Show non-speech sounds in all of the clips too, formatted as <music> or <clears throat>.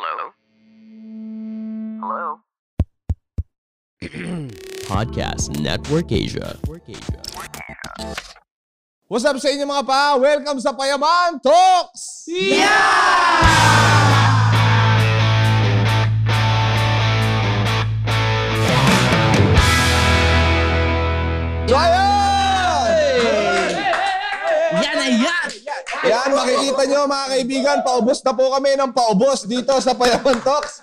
Hello? Hello? <clears throat> Podcast Network Asia. What's up sa inyo mga pa? Welcome sa Payaman Talks! Yeah! So Yan, makikita nyo mga kaibigan, paubos na po kami ng paubos dito sa Payaman Talks.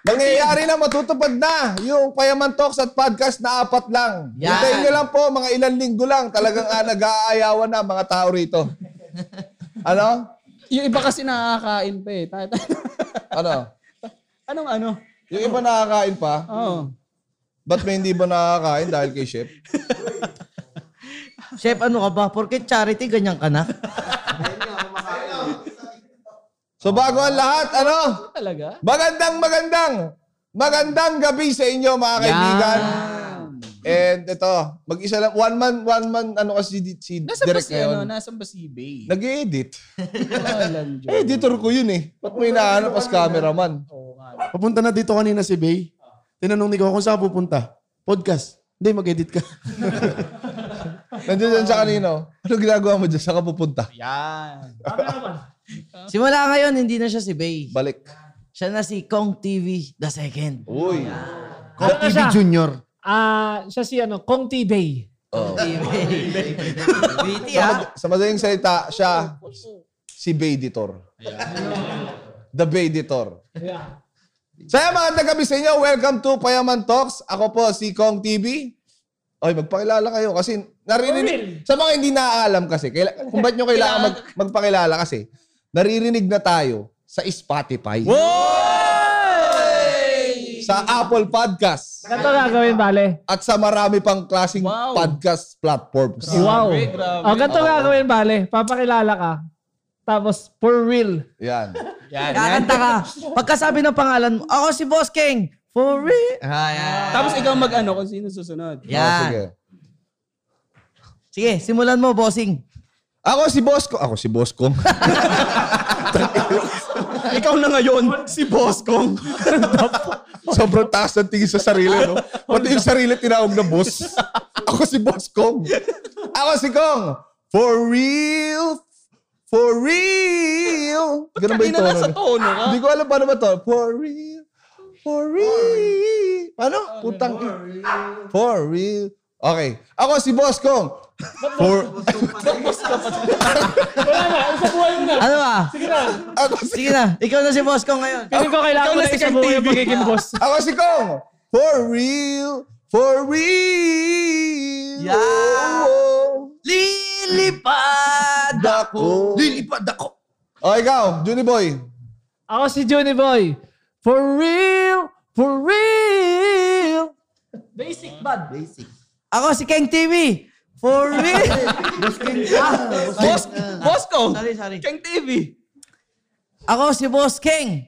Nangyayari na, matutupad na yung Payaman Talks at podcast na apat lang. Yan. Hintayin nyo lang po, mga ilang linggo lang. Talagang ah, nag-aayawan na mga tao rito. Ano? Yung iba kasi nakakain pa eh. Tayo- tayo- Ano? Anong ano? Yung iba nakakain pa? Oo. Ba't may hindi ba nakakain dahil kay Chef? Chef, ano ka ba? Porket charity, ganyan ka na? So bago ang lahat, ano? Talaga? Magandang magandang magandang gabi sa inyo mga kaibigan. And ito, mag-isa lang one man one man ano kasi si, si Nasaan ba Direk si, ano, ngayon. nasaan ba si Bay? Nag-edit. Walang <laughs> joke. Eh, editor ko yun eh. Ba't mo hinahanap as cameraman? Oo nga. Papunta na dito kanina si Bay. Tinanong ni ko kung saan pupunta. Podcast. Hindi, mag-edit ka. <laughs> Nandiyan dyan sa kanino. Ano ginagawa mo dyan? Saan ka pupunta? Yan. Simula ngayon, hindi na siya si Bay. Balik. Siya na si Kong TV the second. Uy. Kong TV Junior. Ah, siya si ano, Kong T. Bay. Oh. TV. <laughs> BT Sa, ha? mad- sa madaling salita, siya si Bayditor. The Bayditor. Yeah. So yan, magandang gabi sa inyo. Welcome to Payaman Talks. Ako po si Kong TV. Oy, magpakilala kayo kasi naririnig sa mga hindi naaalam kasi kaila, kung ba't nyo kailangan mag, magpakilala kasi naririnig na tayo sa Spotify. Sa Apple Podcast Ganito gagawin, bale. at sa marami pang klaseng Wow. podcast platforms. Wow. grabe. O, ganito gagawin, bale. Papakilala ka. Tapos, for real. Yan. Yan, yan. Kakanta ka. Pagkasabi ng pangalan mo, ako si Boss King. For real. Ah, yan. Tapos ikaw mag-ano kung sino susunod. Oh, sige. Yan. Sige, simulan mo, bossing. Ako si Bosco. Ako si Bosco. <laughs> ikaw na ngayon, si Boss Kong. Sobrang taas ng tingin sa sarili, no? Pati yung sarili tinawag na boss. Ako si Boss Kong. Ako si Kong. For real. For real. Ganun ba yung tono? niya? tono ka. Hindi ko alam paano ba to. For real. For real. Paano? Putang. For real. Okay. Ako si Boss Kong. For... Ano ba? Ako si... Sige na, ikaw na si Boss ko ngayon. Feeling ko kailangan Ikaw mo na na si Kang isabuhay TV. yung pagiging boss. Ako si Kong. For real. For real. Yeah. Oh. Lilipad Dako. Lilipad ako. O ikaw, Juni Boy. Ako si Juni Boy. For real. For real. Basic bad. Basic. Ako si Keng TV. For <laughs> real. Boss, Boss Kong. Sorry, sorry. Kang TV. Ako si Boss King.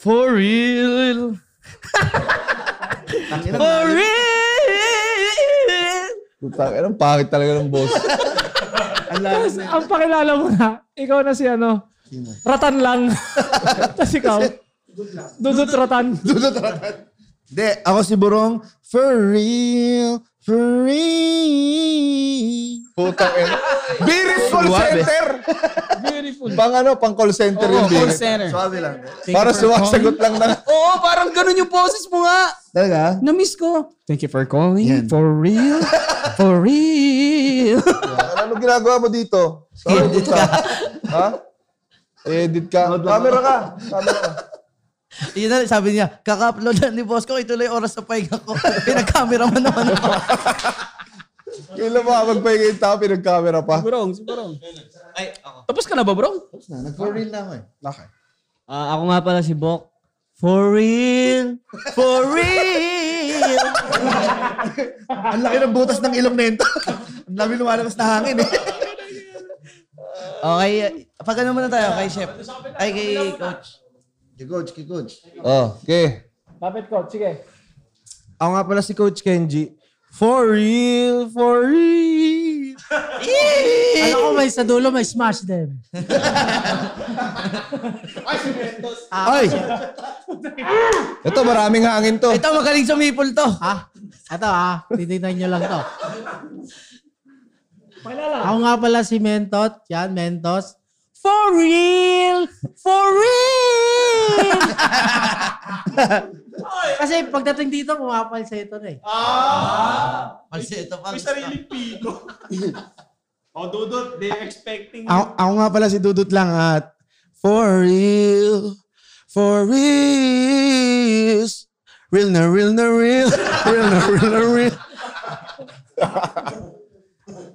For real. For real. Putang, anong pangit talaga ng boss. Tapos, ang pakilala mo na, ikaw na si ano, Ratan lang. <laughs> Tapos ikaw, Dudut Ratan. Hindi, ako si Burong. For real. For real. Putang ina. <laughs> Birit call center. Beautiful. Pang ano, pang call center yung Call birit. center. lang. Para sumasagot lang ng... Oo, parang ganun yung boses mo nga. Talaga? Na-miss ko. Thank you for calling. Yan. For real. For real. Ano ginagawa mo dito? Sorry, Edit puta. Ha? Edit ka. Camera ka. Camera ka. Yun na, sabi niya, kaka-upload lang ni Boss ko, ituloy oras sa pahinga ko. <laughs> Pinag-camera mo naman ako. <laughs> Kailan ba magpahinga yung tao, pinag-camera pa? Burong, si Burong. Ay, ako. Tapos ka na ba, Burong? Nag-for real na ako eh. Okay. Ah, ako nga pala si Bok. For real. For real. Ang laki ng butas ng ilong na ito. <laughs> Ang dami lumalabas na hangin eh. Okay, pag ano muna tayo kay Chef. Ay, kay Coach. Kay coach, kay coach. Oh, okay. Lapit ko, sige. Ako nga pala si Coach Kenji. For real, for real. Alam ko may sa dulo, may smash them. Ay! Ito, maraming hangin to. Ito, magaling sumipol to. Ha? Ito ah, titignan nyo lang to. Ako nga pala si Mentot. Yan, Mentos. For real! For real! <laughs> Kasi pagdating dito, pumapal sa ito na eh. Falsetto pa. <laughs> Oh, Dudut, they expecting Ako, ako nga pala si Dudut lang at for real, for real, real na real na real, <laughs> real na real na real.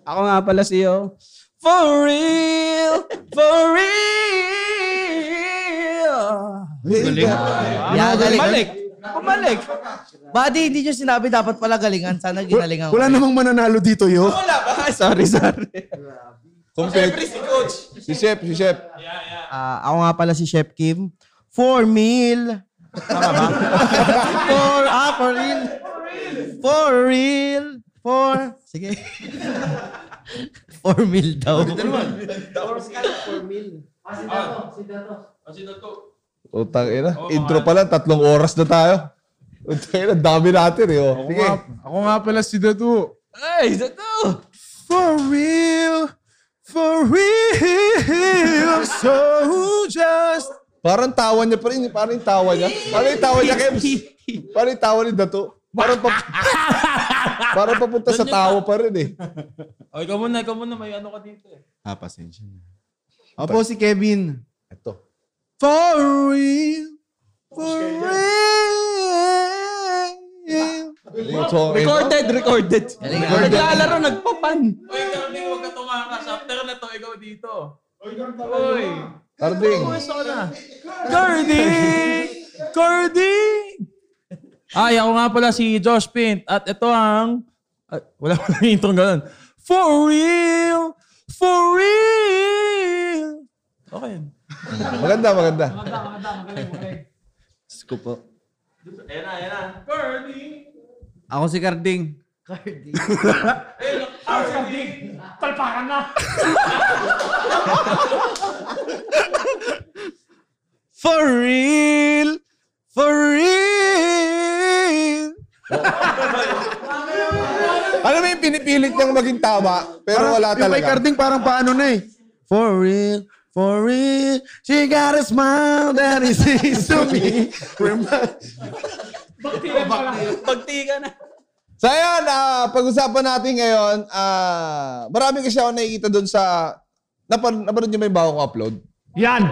Ako nga pala si Yo. For real! For real! Yeah, galing. Bumalik! Bumalik! Buddy, hindi nyo sinabi dapat pala galingan. Sana ginalingan ko. Wala namang mananalo dito, yo. Wala ba? <laughs> sorry, sorry. Compet- si Coach. si Chef, si Chef. Ah, ako nga pala si Chef Kim. For meal. Tama ba? <laughs> for, ah, for real. For real. For, sige. For meal daw. Utang ina. Intro pa lang, tatlong oras na tayo. Utang ina, dami natin eh. Oh. Sige. Ako nga pala si Dadu. Ay, ito! For real, for real, so just. Parang tawa niya pa rin. Parang yung tawa niya. Parang yung tawa niya, Kems. Parang yung tawa ni Dato. Parang pa... parang papunta sa tawa pa rin eh. <laughs> Oh, ikaw muna, ikaw muna. May ano ka dito eh. Ah, pasensya na. Opo, si Kevin. Ito. For real, for real. So, Recorded, recorded. Galing, Recorded. Naglalaro, nagpapan. Uy, Cardi, huwag ka tumakas. After na to, ikaw dito. Uy, Carding. pwesto ka na. Cardi! Cardi! Ay, ako nga pala si Josh Pint. At ito ang... Ah, wala <laughs> ko na intro ganun. For real! For real! Okay. Maganda, maganda. Scoop po. Ayan na, ayan na. Cardi! Ako si Carding. Palpakan <laughs> na! <laughs> For real, for real. Alam mo yung pinipilit niyang maging tama, pero wala Yung kay talaga. Carding parang paano na eh. For real, for real. She got a smile that is easy to me. Pagtiga na. So ayan, ah, pag-usapan natin ngayon, ah, marami kasi ako nakikita doon sa... Napan, napanood niyo ba yung bagong upload? Yan!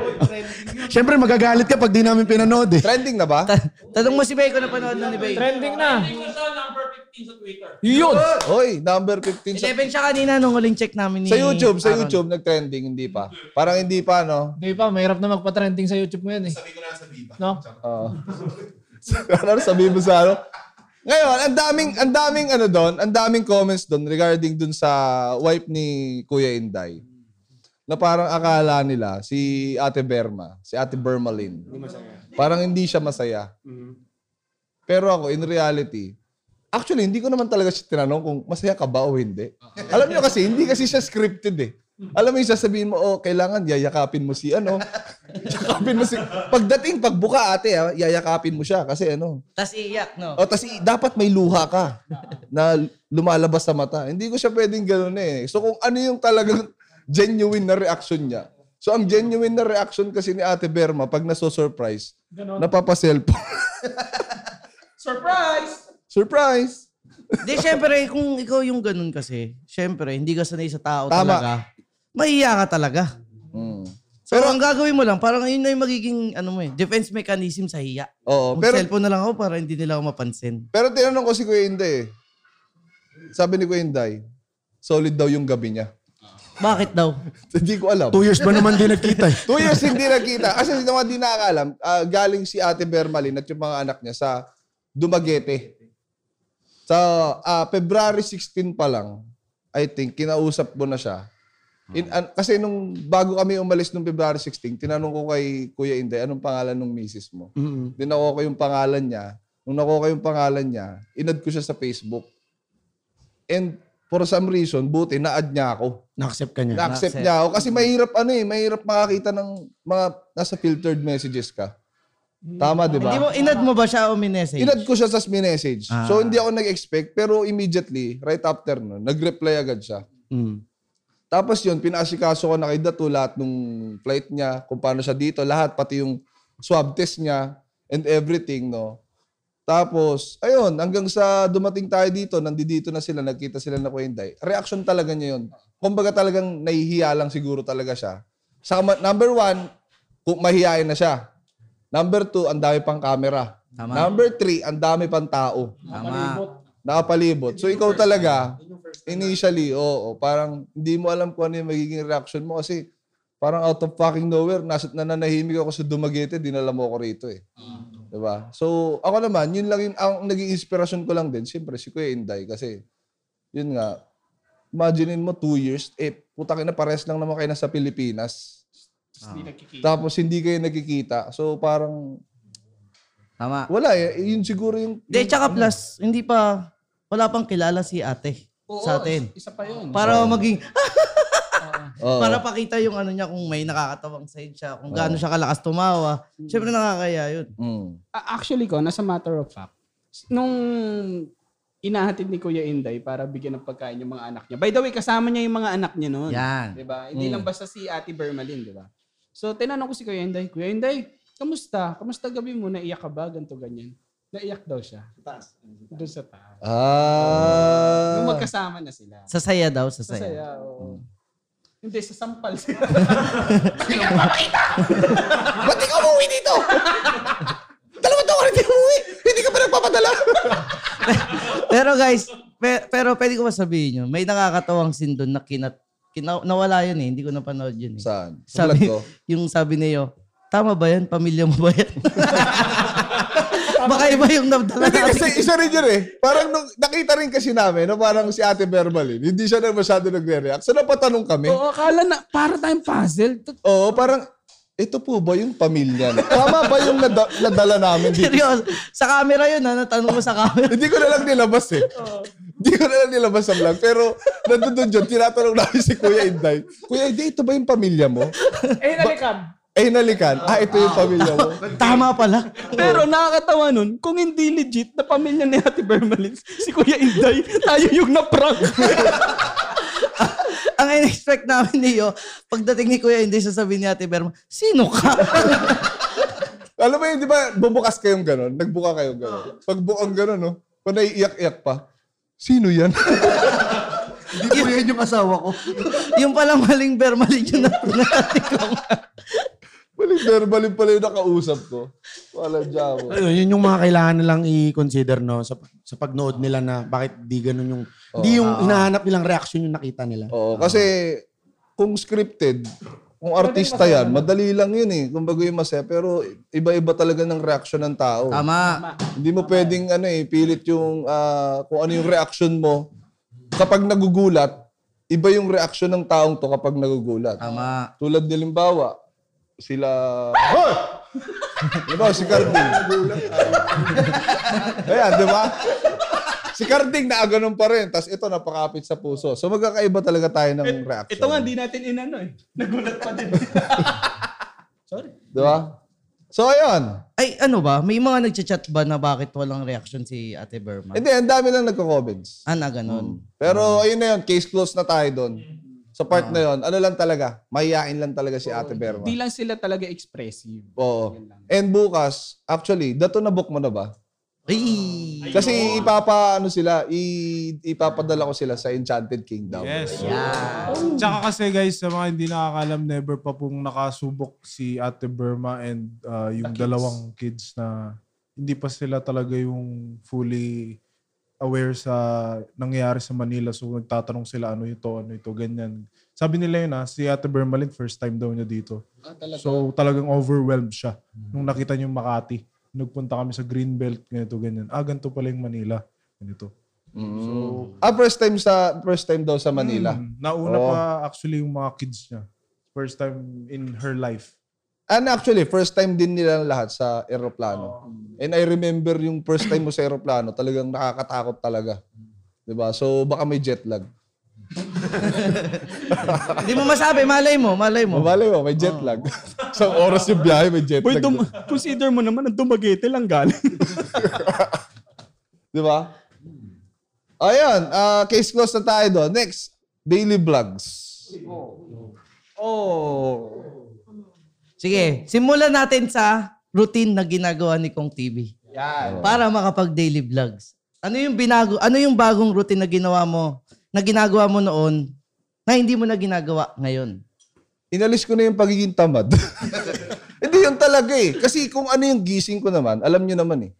Siyempre magagalit ka pag di namin pinanood eh. Trending na ba? Tanong mo si Bay kung napanood na ni Bay. Trending na. number 15 sa Twitter. Yun! Hoy, number 15 sa, 11 siya kanina nung huling check namin ni sa YouTube. Sa Aaron. YouTube, nag-trending. Hindi pa. Parang hindi pa, no? Hindi pa, mahirap na magpa-trending sa YouTube ngayon eh. Sabi ko na sa Viva. No? Oo. ano sabihin mo sa ano? Ngayon, ang daming, ang daming ano doon, ang daming comments doon regarding doon sa wife ni Kuya Inday. Na parang akala nila si Ate Berma, si Ate Bermalin. Parang hindi siya masaya. Pero ako, in reality, actually, hindi ko naman talaga siya tinanong kung masaya ka ba o hindi. Alam niyo kasi, hindi kasi siya scripted eh. Alam mo yung sasabihin mo, oh, kailangan yayakapin mo si ano. <laughs> yayakapin mo si... Pagdating, pagbuka ate, ah, yayakapin mo siya kasi ano. Tas iiyak, no? O, tas i- dapat may luha ka na lumalabas sa mata. Hindi ko siya pwedeng gano'n eh. So kung ano yung talagang genuine na reaction niya. So ang genuine na reaction kasi ni Ate Berma pag naso-surprise, napapaselfon. <laughs> Surprise! Surprise! Di, syempre, kung ikaw yung ganun kasi, syempre, hindi ka sanay sa tao Tama. talaga. Mahiya ka talaga. Mm. So, ang gagawin mo lang, parang yun na yung magiging, ano mo eh, defense mechanism sa hiya. Oo, pero Mag-cellphone na lang ako para hindi nila ako mapansin. pero tinanong ko si Kuya Inday eh. Sabi ni Kuya Inday, solid daw yung gabi niya. Bakit daw? <laughs> Hindi ko alam. Two years ba naman din nagkita eh. <laughs> Two years hindi nakita. Kasi hindi naman di nakakalam, ah, galing si Ate Bermalin at yung mga anak niya sa Dumaguete. Sa ah, February 16 pa lang, I think, kinausap mo na siya. In, an- kasi nung bago kami umalis nung February 16, tinanong ko kay Kuya Inday, anong pangalan ng misis mo? Mm-mm. Din ako ko yung pangalan niya. Nung nakuha ko yung pangalan niya, inad ko siya sa Facebook. And for some reason, buti na-add niya ako. Na-accept ka niya. Na-accept Na-accept. niya ako. Kasi mahirap ano eh, mahirap makakita ng mga nasa filtered messages ka. Tama, di Hindi ba? mo, inad mo ba siya o minessage? Inad ko siya sa message. Ah. So, hindi ako nag-expect. Pero immediately, right after nun, nag-reply agad siya. Mm. Tapos yun, pinasikaso ko na kay Datu lahat nung flight niya, kung paano siya dito, lahat, pati yung swab test niya and everything, no? Tapos, ayun, hanggang sa dumating tayo dito, nandito na sila, nagkita sila na Kuyenday. Reaction talaga niya yun. Kumbaga talagang nahihiya lang siguro talaga siya. Sa number one, kung mahihayin na siya. Number two, ang dami pang camera. Tama. Number three, ang dami pang tao Tama. nakapalibot. So ikaw talaga, initially, oo, parang hindi mo alam kung ano yung magiging reaction mo kasi parang out of fucking nowhere, nasa, nananahimik ako sa Dumaguete, dinala mo ako rito eh. Diba? So, ako naman, yun lang yung, ang naging inspiration ko lang din, siyempre si Kuya Inday kasi, yun nga, imaginein mo two years, eh, putang na pares lang naman kayo nasa Pilipinas. Tapos hindi kayo nakikita. So, parang, Tama. wala eh. Yun siguro yung... Hindi, tsaka plus, hindi pa, wala pang kilala si ate sa atin. Isa pa yun. Para maging, <laughs> Oo. para pakita yung ano niya kung may nakakatawang side siya, kung gaano siya kalakas tumawa. Siyempre nakakaya yun. Mm. A- Actually ko, nasa matter of fact, nung inahatid ni Kuya Inday para bigyan ng pagkain yung mga anak niya. By the way, kasama niya yung mga anak niya noon. Yan. 'Di ba? Hindi lang basta si Ate Bermalin, 'di ba? So tinanong ko si Kuya Inday, Kuya Inday, kamusta? Kamusta gabi mo? Naiyak ka ba? Ganto ganyan. Naiyak daw siya. Doon sa taas. Ah. Nung magkasama na sila. Sa saya daw, sa saya. Masaya, oo. Hindi, sa sampal <laughs> sila. Ba't di ka umuwi dito? Dalawa taon ka rin di umuwi. Hindi ka pa nagpapadala. <laughs> pero guys, pe- pero pwede ko ba sabihin yun, may nakakatawang scene doon na kinat, kina, nawala yun eh, hindi ko napanood yun eh. Saan? Sa Sabi, vlog ko? <laughs> yung sabi niyo, tama ba yan? Pamilya mo ba yan? <laughs> Baka iba yung nabdala Hindi kasi natin. isa rin yun eh. Parang nung, nakita rin kasi namin na parang si Ate Bermalin, hindi siya na masyado nagre-react. So napatanong kami. Oo, akala na, para tayong puzzle. Tot- Oo, parang, ito po ba yung pamilya? na? Tama ba yung nada- nadala namin dito? Seryoso. Sa camera yun ha, natanong mo sa camera. Hindi ko na lang nilabas eh. Hindi ko na lang nilabas sa vlog. Pero nandun dyan, tinatanong namin si Kuya Inday, Kuya Inday, ito ba yung pamilya mo? eh, nalikan. Eh, nalikan. Ah, ito yung pamilya mo. Tama pala. Pero nakakatawa nun, kung hindi legit na pamilya ni Ate Bermalin, si Kuya Inday, tayo yung na-prank. <laughs> Ang in-expect namin niyo, pagdating ni Kuya hindi sasabihin ni Ate Berma, sino ka? <laughs> Alam mo yun, di ba, bubukas kayong gano'n? Nagbuka kayong gano'n. Pag bukang gano'n, no? Kung naiiyak-iyak pa, sino yan? <laughs> Hindi po yan yung asawa ko. <laughs> yung palang maling Bermalin yung natin ko. <laughs> Maling verbalin pala yung nakausap ko. Wala dyan Ayun, yun yung mga kailangan nilang i-consider no sa, sa pagnood nila na bakit di ganun yung di yung hinahanap nilang reaction yung nakita nila. Oo, kasi kung scripted, kung artista yan, madali lang yun eh. Kung bago yung masaya. Pero iba-iba talaga ng reaction ng tao. Tama. Hindi mo pwedeng ano eh, pilit yung ah, kung ano yung reaction mo. Kapag nagugulat, iba yung reaction ng taong to kapag nagugulat. Tama. Tulad ni Limbawa, sila... Hoy! Diba, si Carding. Ayan, di ba? Si Carding na ganun pa rin. Tapos ito, napakapit sa puso. So magkakaiba talaga tayo ng reaction. Ito nga, di natin inano eh. Nagulat pa din. <laughs> Sorry. Di ba? So, ayun. Ay, ano ba? May mga nagchat-chat ba na bakit walang reaction si Ate Berma? Hindi, ang dami lang nagko-comments. Ah, na ganun. Pero ayun na yun, case closed na tayo doon. Sa part na yun, ano lang talaga, mahihain lang talaga si Ate Berma. Di lang sila talaga expressive. Oo. And bukas, actually, dato na book mo na ba? Ay! Kasi ipapa, ano sila, i, ipapadala ko sila sa Enchanted Kingdom. Yes. Tsaka kasi guys, sa mga hindi nakakalam, never pa pong nakasubok si Ate Burma and uh, yung dalawang kids na hindi pa sila talaga yung fully aware sa nangyayari sa Manila. So nagtatanong sila ano ito, ano ito, ganyan. Sabi nila yun ha, si Ate Bermalin first time daw niya dito. So talagang overwhelmed siya nung nakita niyo yung Makati. Nagpunta kami sa Greenbelt, ganito, ganyan. Ah, ganito pala yung Manila. Ganito. So, Ah, first time sa first time daw sa Manila. Mm, nauna Oo. pa actually yung mga kids niya. First time in her life. And actually, first time din nila lahat sa eroplano. And I remember yung first time mo sa eroplano, talagang nakakatakot talaga. 'Di ba? So baka may jet lag. <laughs> Hindi mo masabi, malay mo, malay mo. Mabali mo, may jet lag. <laughs> Sa oras yung biyahe, may jet Boy, lag. dum- consider mo naman ang Dumaguete lang galing. <laughs> Di ba? Ayan, ah, case closed na tayo doon. Next, daily vlogs. oh. Sige, simulan natin sa routine na ginagawa ni Kong TV. Yan. Para makapag daily vlogs. Ano yung binago, ano yung bagong routine na ginawa mo, na ginagawa mo noon, na hindi mo na ginagawa ngayon? Inalis ko na yung pagiging tamad. <laughs> Hindi yun talaga eh. Kasi kung ano yung gising ko naman, alam nyo naman eh.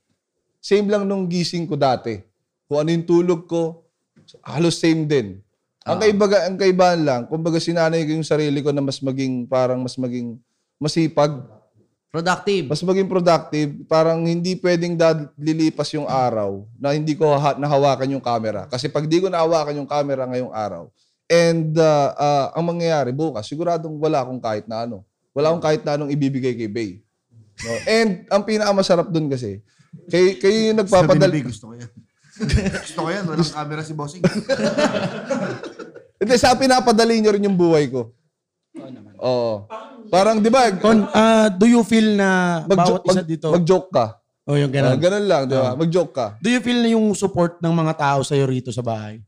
Same lang nung gising ko dati. Kung ano yung tulog ko, halos same din. Ang kaibaga, ang kaibahan lang, kumbaga sinanay ko yung sarili ko na mas maging, parang mas maging masipag, Productive. mas maging productive, parang hindi pwedeng dad- lilipas yung araw na hindi ko ha- nahawakan yung camera. Kasi pag di ko nahawakan yung camera ngayong araw, and uh, uh, ang mangyayari bukas, siguradong wala akong kahit na ano. Wala akong kahit na anong ibibigay kay Bay. No? And ang pinakamasarap dun kasi, kay, kayo yung nagpapadala... gusto ko yan. <laughs> gusto ko yan. Walang camera si Bossing. <laughs> Hindi, sa pinapadali nyo rin yung buhay ko. Oo. Parang, di ba, Kon, ah, do you feel na mag-joke bawat isa dito? mag-joke ka. oh, yung Ganun, ganun. ganun lang, di ba? Mag-joke ka. Do you feel na yung support ng mga tao sa'yo rito sa bahay?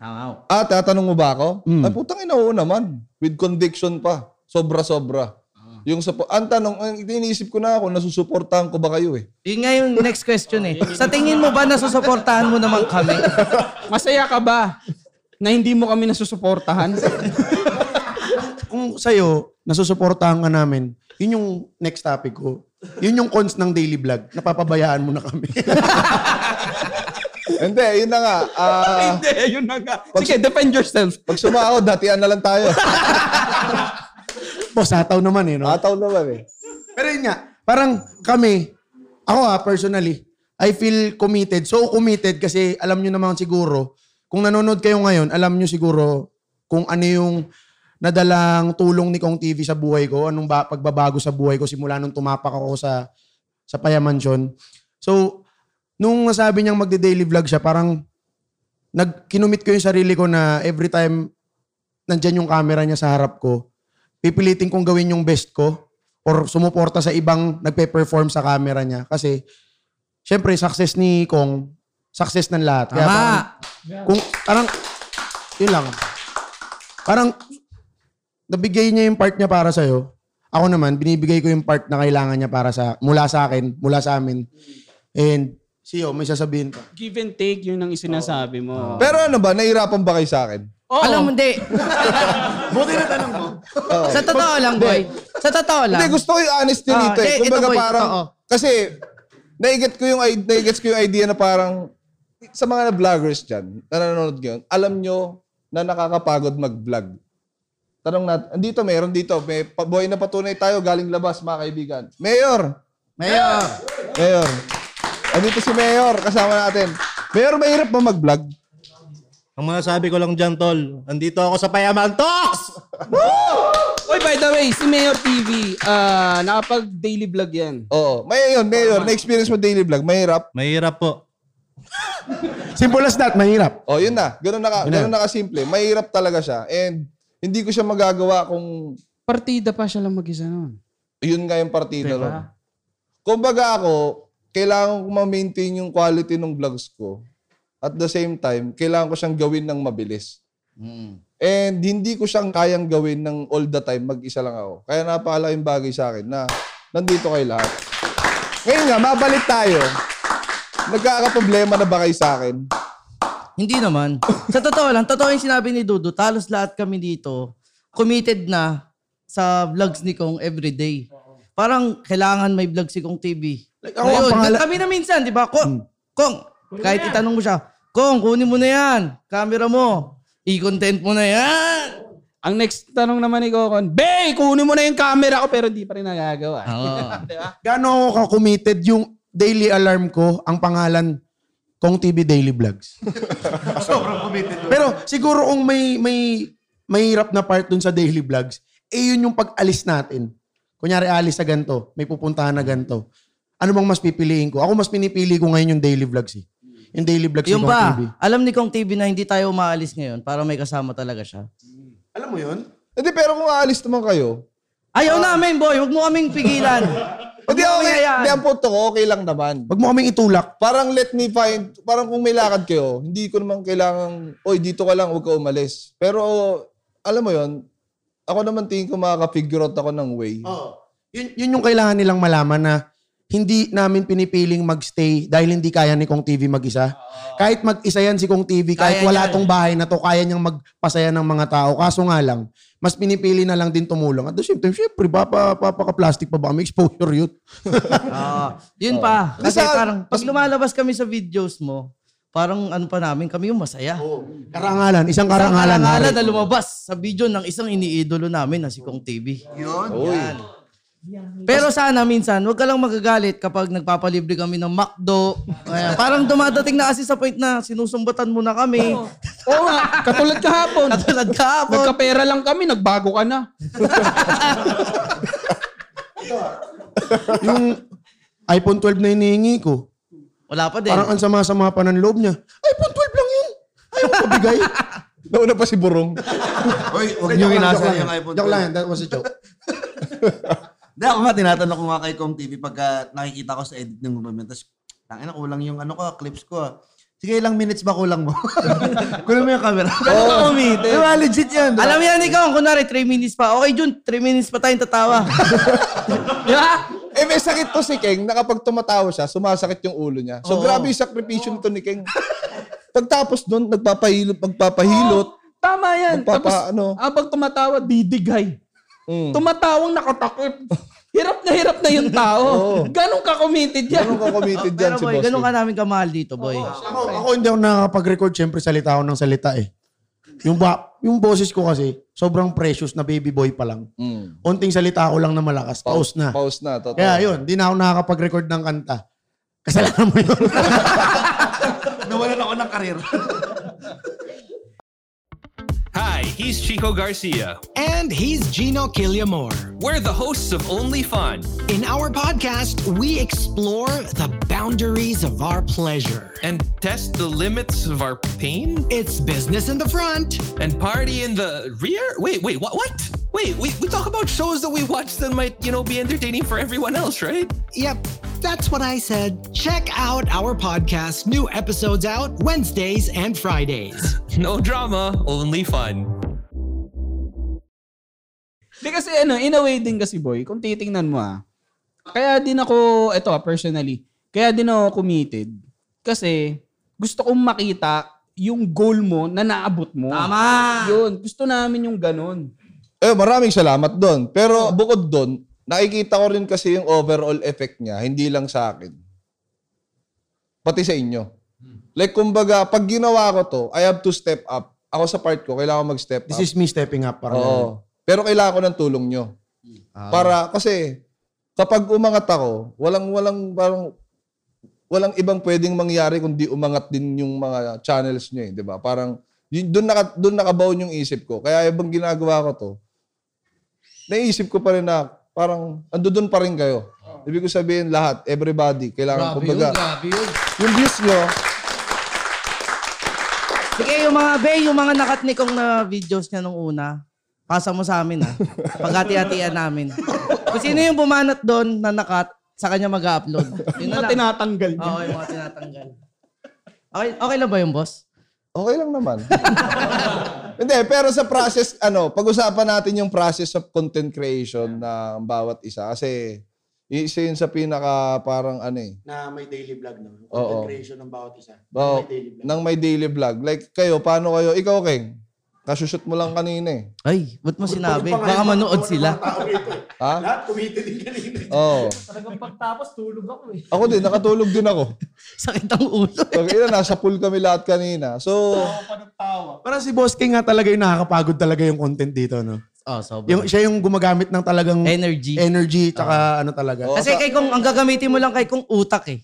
Wow. Ah, tatanong mo ba ako? Mm. Ay, putang ina, oo naman. With conviction pa. Sobra-sobra. Yung support, ang tanong, ang iniisip ko na ako, nasusuportahan ko ba kayo eh? Yun nga yung next question eh. Sa tingin mo ba nasusuportahan mo naman kami? <laughs> Masaya ka ba na hindi mo kami nasusuportahan? <laughs> Kung sa'yo, nasusuportahan ka namin, yun yung next topic ko. Yun yung cons ng daily vlog. Napapabayaan mo na kami. <laughs> Hindi, yun na nga. Ah, <laughs> Hindi, yun na nga. Sige, defend yourself. pag sumahod, datian na lang tayo. <laughs> Boss, hataw naman eh, no? Ataw naman eh. Pero yun nga, parang kami, ako ha, personally, I feel committed. So committed kasi alam nyo naman siguro, kung nanonood kayo ngayon, alam nyo siguro kung ano yung nadalang tulong ni Kong TV sa buhay ko, anong ba, pagbabago sa buhay ko simula nung tumapak ako sa sa Payamansion. So, nung nasabi niyang magde-daily vlog siya, parang nag kinumit ko yung sarili ko na every time nandyan yung camera niya sa harap ko, pipilitin kong gawin yung best ko or sumuporta sa ibang nagpe-perform sa camera niya. Kasi, syempre, success ni Kong, success ng lahat. Kaya parang, kung, parang, yun lang. Parang, nabigay niya yung part niya para sa'yo. Ako naman, binibigay ko yung part na kailangan niya para sa, mula sa akin, mula sa amin. And, siyo, may sasabihin pa. Give and take yun ang isinasabi mo. Pero ano ba, nahirapan ba kayo sa akin? Oo. Alam mo, hindi. <laughs> Buti na tanong mo. Sa totoo lang, boy. Sa totoo lang. Hindi, gusto ko yung honesty Ah, dito eh. hindi, Kumbaga ito, boy, parang, kasi, naiget ko yung, i- naigets ko yung idea na parang, sa mga vloggers dyan, na nanonood ngayon, alam nyo na nakakapagod mag-vlog. Tanong natin, andito, meron dito, may buhay na patunay tayo galing labas, mga kaibigan. Mayor! Mayor. Mayor. Andito si Mayor, kasama natin. Mayor, mahirap ba mag-vlog? Ang mga sabi ko lang dyan, tol, andito ako sa Payaman Talks! Oy, by the way, si Mayor TV, ah nakapag daily vlog yan. Oo. May yun, Mayor, na-experience mo daily vlog, mahirap. Mahirap po. Simple as that, mahirap. Oh, yun na. Ganun na, ka, ganun na kasimple. Mahirap talaga siya. And hindi ko siya magagawa kung Partida pa siya lang mag-isa noon. yun nga yung partida Diba? ron. Kumbaga ako, kailangan ko ma-maintain yung quality ng vlogs ko. At the same time, kailangan ko siyang gawin ng mabilis. And hindi ko siyang kayang gawin ng all the time, mag-isa lang ako. Kaya napakalaking bagay sa akin na nandito kayo lahat. Ngayon nga, mabalik tayo. Nagkakaproblema na ba kayo sa akin? Hindi naman. Sa totoo lang, totoo yung sinabi ni Dudu, talos lahat kami dito, committed na sa vlogs ni Kong everyday. Parang kailangan may vlog si Kong TV. Like, ako, ang Ngayon, pangala- kami na minsan, di ba? Kong, Kong, kahit itanong mo siya, Kong, kunin mo na yan. Camera mo. I-content mo na yan. Ang next tanong naman ni Kokon, Bay, kunin mo na yung camera ko pero di pa rin nagagawa. Oo. <laughs> Gaano ako ka-committed yung daily alarm ko, ang pangalan, Kong TV Daily Vlogs. <laughs> Sobrang committed. Pero siguro kung may, may, mahirap na part dun sa daily vlogs, eh yun yung pag-alis natin. Kunyari, alis sa ganito, may pupuntahan na ganito. Ano bang mas pipiliin ko? Ako mas pinipili ko ngayon yung daily vlogs eh. yung daily vlogs ni Yung Kong ba, TV. alam ni Kong TV na hindi tayo umaalis ngayon para may kasama talaga siya. Alam mo yun? Hindi, pero kung aalis naman kayo, Ayaw namin, boy. Huwag mo kaming pigilan. <laughs> Huwag hindi mo kaming okay. Hindi, ang punto ko, okay lang naman. Wag mo kaming itulak. Parang let me find, parang kung may lakad kayo, hindi ko naman kailangan, oy, dito ka lang, huwag ka umalis. Pero, alam mo yon ako naman tingin ko makaka-figure out ako ng way. Oo. Yun, yun yung kailangan nilang malaman na hindi namin pinipiling magstay dahil hindi kaya ni Kong TV mag-isa. Kahit mag-isa yan si Kong TV, kahit Kaya wala niya. tong bahay na to, kaya niyang magpasaya ng mga tao. Kaso nga lang, mas pinipili na lang din tumulong. At the same time, syempre, papa, papaka-plastic pa ba kami? Exposure yun. <laughs> Ah, yun pa. Kasi Basta- parang, pag lumalabas kami sa videos mo, parang ano pa namin, kami yung masaya. Karangalan, isang Isang karangalan. karangalan Harry. na lumabas sa video ng isang iniidolo namin na si Kong TV. Uy. Pero sana minsan, huwag ka lang magagalit kapag nagpapalibre kami ng McDo. Ayan, parang dumadating na kasi sa point na sinusumbatan mo na kami. Oo nga, katulad kahapon. Katulad kahapon. Nagkapera lang kami, nagbago ka na. <laughs> yung iPhone 12 na hinihingi ko, Wala pa din. parang ang sama-sama pa ng loob niya. iPhone 12 lang yun. Ayaw ko bigay. <laughs> Nauna pa si Burong. Uy, huwag niyo inasal yung iPhone Joke 12. lang, that was a joke. <laughs> Hindi ako nga, tinatanong ko nga kay Kong TV pagka nakikita ko sa edit ng room. Tapos, tangina, kulang yung ano ko, clips ko. ah. Sige, ilang minutes ba kulang mo? <laughs> kulang mo yung camera. Ka <laughs> umitin. Diba, legit yan. Alam mo yan, ikaw, kunwari 3 minutes pa. Okay, Jun, 3 minutes pa tayong tatawa. <laughs> Di ba? Eh, may sakit to si King na kapag tumatawa siya, sumasakit yung ulo niya. So, Oo. grabe yung sakripisyo nito ni King. Pagtapos doon, nagpapahilot, magpapahilot. Tama yan. Magpapa- Tapos, ano? habang tumatawa, didigay. Mm. Tumatawang nakatakip. Hirap na hirap na yung tao. <laughs> Ganong ka committed yan. Ganun ka committed dyan Pero si boy, Boss ganun ka namin kamahal dito, boy. Ako, ako hindi ako nakakapag-record, syempre salita ako ng salita eh. Yung, ba, yung boses ko kasi, sobrang precious na baby boy pa lang. Mm. Unting salita ko lang na malakas, pause na. Pause na, totoo. Kaya yun, di na ako nakakapag-record ng kanta. Kasalanan mo yun. <laughs> Nawalan ako ng karir. Hi, he's Chico Garcia. And he's Gino Killiamore. We're the hosts of Only Fun In our podcast, we explore the boundaries of our pleasure. and test the limits of our pain It's business in the front. and party in the rear. Wait, wait, what? What? Wait, we, we talk about shows that we watch that might, you know, be entertaining for everyone else, right? Yep, that's what I said. Check out our podcast. New episodes out Wednesdays and Fridays. <laughs> No drama, only fun. Di kasi ano, in a way din kasi boy, kung titingnan mo ah, kaya din ako, eto ah, personally, kaya din ako committed. Kasi gusto kong makita yung goal mo na naabot mo. Tama. Yun, gusto namin yung ganun. Eh, maraming salamat doon. Pero bukod doon, nakikita ko rin kasi yung overall effect niya, hindi lang sa akin. Pati sa inyo. Like, kumbaga, pag ginawa ko to, I have to step up. Ako sa part ko, kailangan mag-step up. This is me stepping up. Parang. Oo. Pero kailangan ko ng tulong nyo. Para, kasi, kapag umangat ako, walang, walang, parang, walang ibang pwedeng mangyari kundi umangat din yung mga channels nyo eh, di ba? Parang, yun, doon naka, doon nakabaon yung isip ko. Kaya ibang ginagawa ko to, naisip ko pa rin na, parang, ando doon pa rin kayo. Ibig ko sabihin lahat, everybody, kailangan, kumbaga, grabe yun. yung views nyo, Sige, yung mga bay, yung mga nakatnikong na videos niya nung una, pasa mo sa amin ha. Paghati-hatian namin. Kung sino yung bumanat doon na nakat, sa kanya mag-upload. Yun Yung na mga lang. tinatanggal niya. Oo, yung mga tinatanggal. Okay, okay lang ba yung boss? Okay lang naman. <laughs> Hindi, pero sa process, ano, pag-usapan natin yung process of content creation ng bawat isa. Kasi, isa yun sa pinaka parang ano eh. Na may daily vlog no? Oo. creation ng bawat isa. Oh, May daily vlog. nang may daily vlog. Like, kayo, paano kayo? Ikaw, King, kasushoot mo lang kanina eh. Ay, ba't mo sinabi? Baka manood sila. Ha? Lahat committed din kanina. Oo. Talagang pagtapos, tulog ako eh. Ako din, nakatulog din ako. <laughs> Sakit ang ulo. Pag ina, nasa pool kami lahat kanina. So, Parang si Boss King nga talaga yung nakakapagod talaga yung content dito, no? Oh, sobra. Yung, siya yung gumagamit ng talagang Energy. energy tsaka ano talaga. Oo. Kasi kay kung ang gagamitin mo lang kay kung utak eh.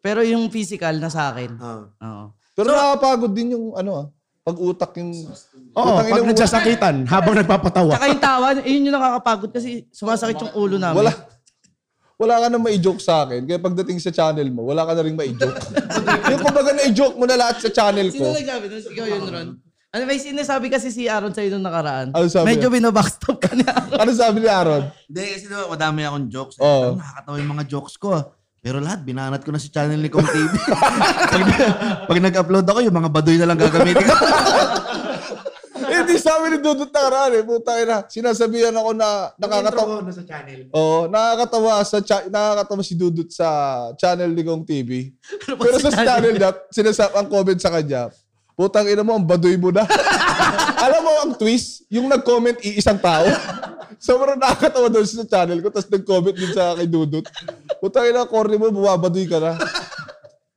Pero yung physical na sa akin. Oo. Oo. pero nakapagod din yung ano ah, pag-utak yung... Oo, Putang ina pag mo- nagsasakitan habang nagpapatawa. Tsaka yung tawa, yun yung nakakapagod kasi sumasakit yung ulo namin. Wala. wala ka na mai-joke sa akin. Kaya pagdating sa channel mo, wala ka na rin mai-joke. <laughs> yung kumbaga na-joke mo na lahat sa channel ko. Sino nagsabi nun? Ikaw yun, Ron. Ano may sinasabi kasi si Aaron sa'yo nung nakaraan? Ano sabi Medyo binabackstop ka niya. Ano sabi ni Aaron? Hindi, kasi diba, madami akong jokes. Oo. Parang nakakatawa yung mga jokes ko. ah. Pero lahat, binanat ko na sa channel ni Kong TV. <laughs> pag, pag nag-upload ako, yung mga baduy na lang gagamitin <laughs> ko. Hindi sabi ni Dudut nakaraan eh. Puta na. Sinasabihan ako na nakakatawa. na sa channel. Oo, nakakatawa sa cha- nakakatawa si Dudut sa channel ni Kong TV. Pero sa channel niya, sinasab ang comment sa kanya, putang ina mo, ang baduy mo na. <laughs> Alam mo ang twist? Yung nag-comment iisang tao. Sobrang nakakatawa doon sa channel ko, tapos nag-comment din sa kay Dudut. Putang ina, corny mo, bumabaduy ka na.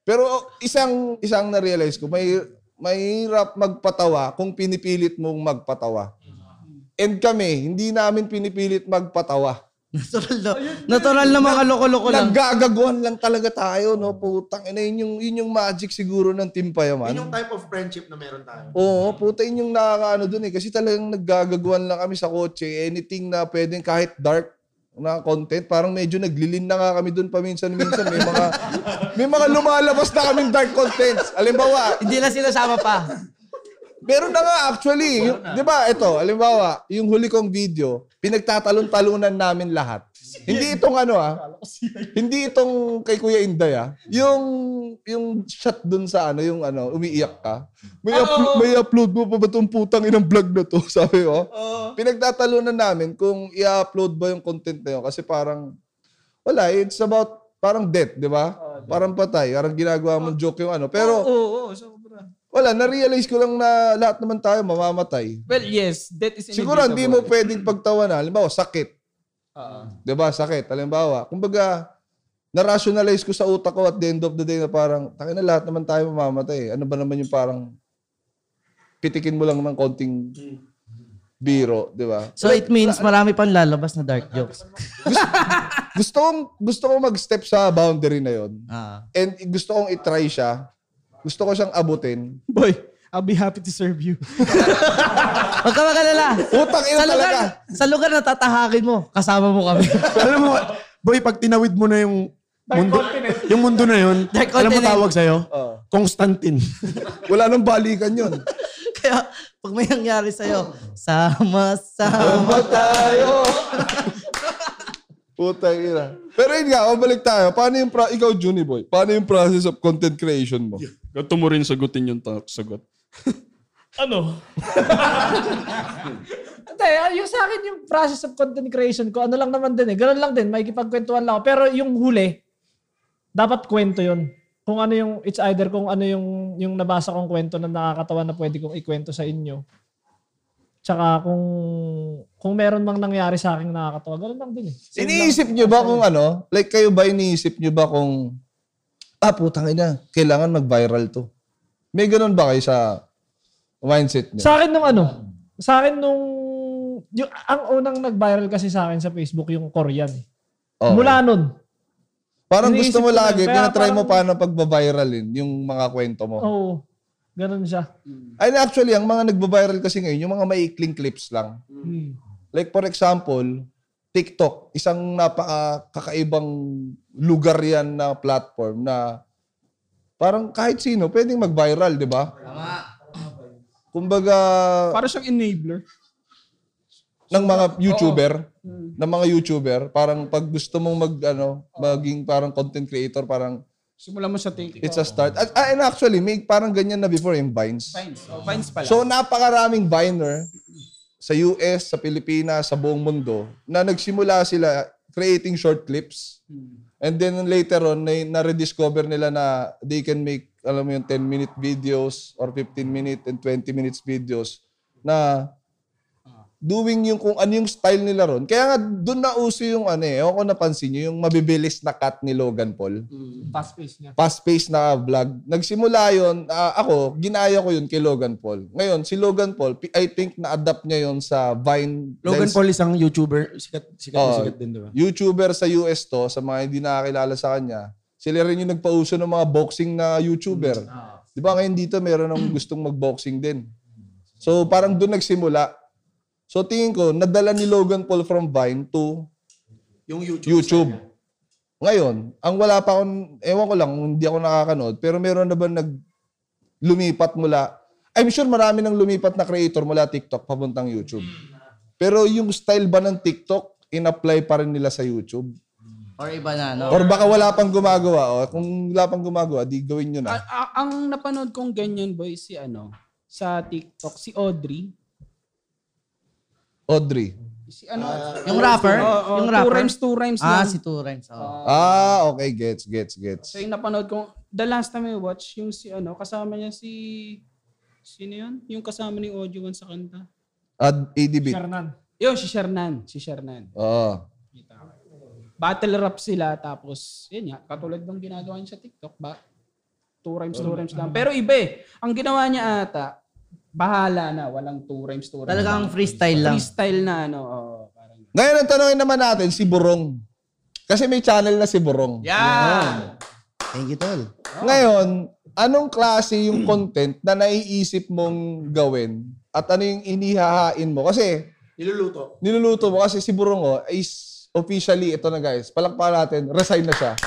Pero isang isang na-realize ko, may mahirap magpatawa kung pinipilit mong magpatawa. And kami, hindi namin pinipilit magpatawa. <laughs> Natural na, natural na mga loko-loko lang. Naggagaguhan lang talaga tayo, no? Putang ina, yun yung, yun yung magic siguro ng Team Payaman. Yun yung type of friendship na meron tayo. Oo, puta yun yung nakakaano dun eh. Kasi talagang naggagaguhan lang kami sa kotse. Anything na pwedeng kahit dark na content, parang medyo naglilin na nga kami dun paminsan-minsan. May mga, <laughs> may mga lumalabas na kaming dark contents. Alimbawa, Hindi na sila sama pa. Meron na nga actually. Yung, di ba, ito, alimbawa, yung huli kong video, pinagtatalon-talunan namin lahat. Hindi itong ano ah, hindi itong kay Kuya Inday ah. Yung, yung shot dun sa ano, yung ano, umiiyak ka. May, uplo- may upload mo pa ba itong putang inang vlog na to? <laughs> Sabi ko. Pinagtatalunan namin kung i-upload ba yung content na yun. Kasi parang, wala, it's about, parang death, di ba? Parang patay. Parang ginagawa mong joke yung ano. Pero, Oo, oo, sobra. Wala, na-realize ko lang na lahat naman tayo mamamatay. Well, yes, that is Siguro hindi mo pwedeng pagtawanan. Halimbawa, sakit. Oo. 'Di ba? Sakit. Halimbawa, kumbaga, na-rationalize ko sa utak ko at the end of the day na parang, takin na lahat naman tayo mamamatay. Ano ba naman yung parang, pitikin mo lang ng konting biro, di ba? So it means marami pang lalabas na dark jokes. Gusto kong, gusto kong mag-step sa boundary na yon Ah. And gusto kong itry siya. Gusto ko siyang abutin. Boy, I'll be happy to serve you. <laughs> Huwag ka magalala. Utang ina Sa lugar, talaga. sa lugar na tatahakin mo, kasama mo kami. <laughs> alam mo, boy, pag tinawid mo na yung mundo, yung mundo na yun, Dark alam mo continent. tawag sa'yo? Oo. Constantine. <laughs> Wala nang balikan yun. Kaya pag may nangyari sa'yo, sama-sama. tayo. Putang ina. Pero yun nga, mabalik tayo. Paano yung, pro- ikaw, Juni Boy, paano yung process of content creation mo? Gato mo rin sagutin yung ta- sagot. <laughs> Ano? Hindi, ah, yung sa akin yung process of content creation ko, ano lang naman din eh. Ganun lang din, may kipagkwentuhan lang ako. Pero yung huli, dapat kwento yun. Kung ano yung, it's either kung ano yung, yung nabasa kong kwento na nakakatawa na pwede kong ikwento sa inyo. Tsaka kung, kung meron mang nangyari sa akin nakakatawa, ganun lang din eh. Same Iniisip lang. nyo ba kung ano? Like kayo ba iniisip nyo ba kung ah, putang ina, kailangan mag-viral to? May ganun ba kayo sa mindset nyo? Sa akin nung ano, sa akin nung, yung, ang unang nag-viral kasi sa akin sa Facebook yung Korean. eh. Okay. Mula nun. Parang iniisip gusto mo lagi, kaya tinatry mo parang- paano pagbaviralin yung mga kwento mo. Oo. Ganun siya. And actually, ang mga nagbabiral kasi ngayon, yung mga maikling clips lang. Hmm. Like for example, TikTok, isang napaka-kakaibang lugar yan na platform na parang kahit sino pwedeng mag-viral, di ba? Kumbaga, Para siyang enabler. ng mga YouTuber, ng mga YouTuber, parang pag gusto mong mag, ano, maging parang content creator, parang Simulan mo sa TikTok. it's a start. At, ah, and actually, may parang ganyan na before yung Vines. Vines. Oh, Vines pala. So napakaraming Viner sa US, sa Pilipinas, sa buong mundo na nagsimula sila creating short clips. And then later on, na, na-rediscover nila na they can make, alam mo yung 10-minute videos or 15-minute and 20 minutes videos na doing yung kung ano yung style nila ron. Kaya nga, doon na uso yung ano eh, ako napansin nyo, yung mabibilis na cut ni Logan Paul Fast pace niya. fast-paced na vlog. Nagsimula yon ako, ginaya ko yun kay Logan Paul. Ngayon, si Logan Paul, I think na-adapt niya yon sa Vine. Logan Paul isang YouTuber. Sikat, sikat Oo, sikat din, di ba? YouTuber sa US to, sa mga hindi nakakilala sa kanya. Sila rin yung nagpauso ng mga boxing na YouTuber. Di ba ngayon dito meron ng gustong mag-boxing din. So parang doon nagsimula. So tingin ko, nadala ni Logan Paul from Vine to Yung YouTube. YouTube. Ngayon, ang wala pa akong, ewan ko lang, hindi ako nakakanood, pero meron na ba nag lumipat mula, I'm sure marami nang lumipat na creator mula TikTok papuntang YouTube. Pero yung style ba ng TikTok, in-apply pa rin nila sa YouTube? Or iba na, no? Or baka wala pang gumagawa. O, kung wala pang gumagawa, di gawin nyo na. A- a- ang napanood kong ganyan boy si ano sa TikTok si Audrey. Audrey. Si ano? Yung rapper? Oo, oo, yung two rapper? rhymes, two rhymes Ah, lang. si Two Rhymes. Oh. Ah, okay. Gets, gets, gets. So yung napanood kong, the last time I watch, yung si ano, kasama niya si, sino yun? Yung kasama ni Audio One sa kanta. Ad ADB. Shernan. Yun, si Shernan. Si Shernan. Oo. Battle rap sila, tapos, yun nga, katulad ng ginagawa niya sa TikTok, ba? Two rhymes, two rhymes lang. Pero iba eh. Ang ginawa niya ata, bahala na, walang two rhymes, two rhymes. Talagang lang. freestyle lang. Freestyle na, ano, oo, parang. Ngayon, ang tanongin naman natin, si Burong. Kasi may channel na si Burong. Yeah! Thank you, tol. Ngayon, anong klase yung content na naiisip mong gawin at ano yung inihahain mo? Kasi, Niluluto. niluluto mo kasi si Burong oh, is officially, ito na guys, palakpakan natin, resign na siya.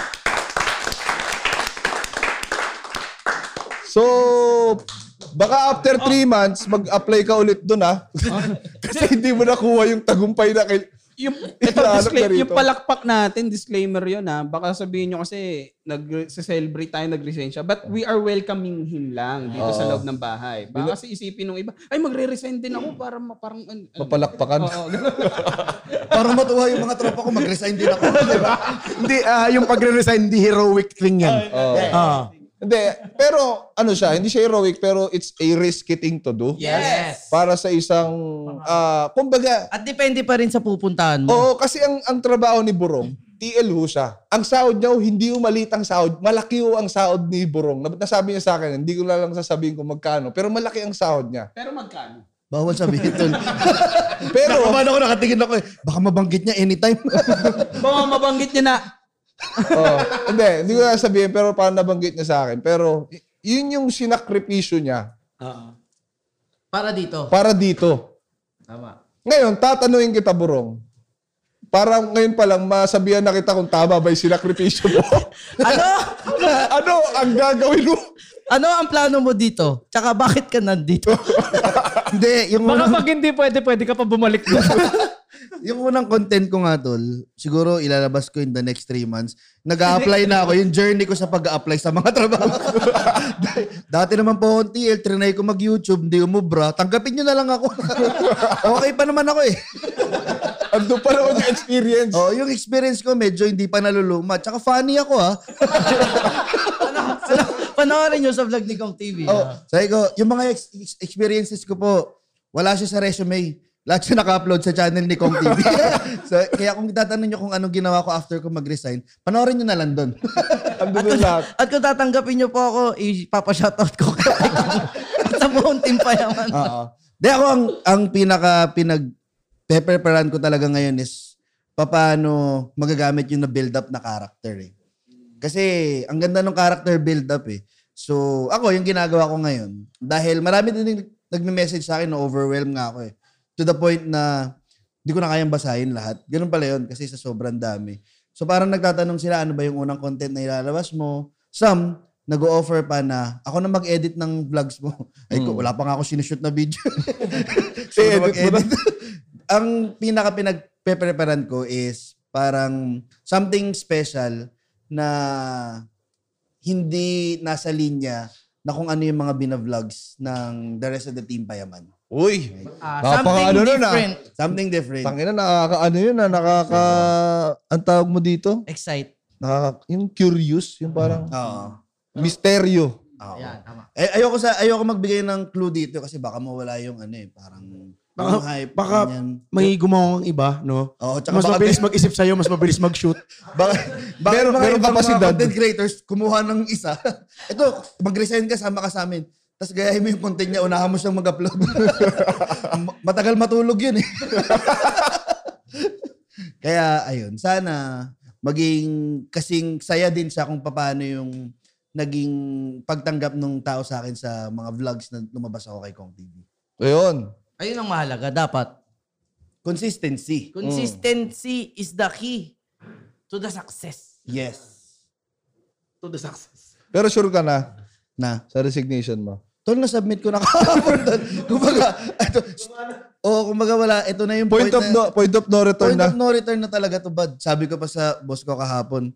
So, baka after three months, mag-apply ka ulit dun ha. <laughs> kasi hindi mo nakuha yung tagumpay na kay... Yung, <laughs> ito, Inaanap na rito. yung palakpak natin, disclaimer yun ha. Baka sabihin nyo kasi, nag-celebrate tayo, nag-resign siya. But we are welcoming him lang dito sa Oo. loob ng bahay. Baka kasi isipin ng iba, ay magre-resign din ako para ma- parang... an- an- Mapalakpakan. Oo, ganun. <laughs> Para matuwa yung mga tropa ko, mag-resign din ako. di ba? Hindi, ah, yung pagre-resign, hindi heroic thing yan. Oo. Ah. Hindi, pero ano siya, hindi siya heroic, pero it's a risky thing to do. Yes. Para sa isang, ah, kumbaga, At depende pa rin sa pupuntahan mo. oo, kasi ang, ang trabaho ni Burong, TL ho siya. Ang sahod niya, ho, hindi ho malit ang sahod. Malaki ho ang sahod ni Burong. Nab- Nasabi niya sa akin, hindi ko na lang sasabihin kung magkano, pero malaki ang sahod niya. Pero magkano? Bawal sabihin, tol. <laughs> Pero, Nakaman ako, nakatingin ako eh. Baka mabanggit niya anytime. Baka mabanggit niya na, oh, hindi, hindi ko na sabihin, pero parang nabanggit niya sa akin. Pero, yun yung sinakripisyo niya Para dito. para dito. Tama. Ngayon, tatanungin kita, Burong. Parang ngayon pa lang, masabihan na kita kung tama ba yung sinakripisyo mo. <laughs> Ano? <laughs> ano ang gagawin mo? Ano ang plano mo dito? Tsaka bakit ka nandito? <laughs> Hindi, yung Baka pag hindi pwede, pwede ka pa bumalik doon. Yung unang content ko nga, tol, siguro ilalabas ko in the next three months. nag apply na ako. Yung journey ko sa pag apply sa mga <laughs> trabaho. Dati naman po akong TL, trinay ko mag-YouTube, hindi umubra. Tanggapin nyo na lang ako. <laughs> okay pa naman ako eh. Ando pa naman yung experience. Oh, yung experience ko medyo hindi pa naluluma. Tsaka funny ako ah. Panoorin nyo sa vlog ni Kong TV. Oh, sabi ko, yung mga ex- experiences ko po, wala siya sa resume. Lahat siya naka-upload sa channel ni Kong TV. <laughs> so, kaya kung tatanong nyo kung anong ginawa ko after ko mag-resign, panoorin nyo na lang doon. Ando na lahat. At kung tatanggapin nyo po ako, ipapa-shoutout ko kay Kong. <laughs> At sa buong team pa yaman. Oo. Di ako ang, ang pinaka pinag pepreparan ko talaga ngayon is paano magagamit yung na-build up na character eh. Kasi ang ganda ng character build up eh. So ako yung ginagawa ko ngayon dahil marami din nag- nagme-message sa akin na overwhelmed nga ako eh. To the point na hindi ko na kayang basahin lahat. Ganun pala yun kasi sa sobrang dami. So parang nagtatanong sila ano ba yung unang content na ilalabas mo. Some nag-o-offer pa na ako na mag-edit ng vlogs mo. <laughs> Ay ko, wala pa nga ako sinushoot na video. <laughs> so, Eh, mag-edit. <laughs> Ang pinaka pinag-preparan ko is parang something special na hindi nasa linya na kung ano yung mga binavlogs ng the rest of the team payaman. Uy, Ah, Napaka something ano nun, ah. different. Something different. tangina, nakaka, ano yun ah, nakaka, ang tawag mo dito? Excite. Nakaka, yung curious, yung parang Oo. misteryo. Oo. Yan, tama. Eh, ayoko sa ayoko magbigay ng clue dito kasi baka mawala yung ano eh, parang Baka- yung hype. baka ganyan. May gumawang iba, no? Oo, tsaka Mas baka mabilis mag-isip sa'yo, mas mabilis mag-shoot. <laughs> Baka, baka Meron- mga meron ibang mga kapasidad. content creators, kumuha ng isa. <laughs> Ito, mag-resign ka, sama ka sa amin. Tapos gayahin mo yung content niya, unahan mo siyang mag-upload. <laughs> Ma- Matagal matulog yun eh. <laughs> Kaya, ayun, sana maging kasing saya din siya kung paano yung naging pagtanggap ng tao sa akin sa mga vlogs na lumabas ako kay Kong TV. Ayun. Ayun ang mahalaga. Dapat. Consistency. Consistency is the key to the success. Yes. To the success. Pero sure ka na Na. sa resignation mo. Tol, na-submit ko na kahapon. tol. <laughs> kumbaga, ito, oh, kumbaga wala, ito na yung Point point, of na, no, point of no return point na. of no return na talaga to, bud. Sabi ko pa sa boss ko kahapon,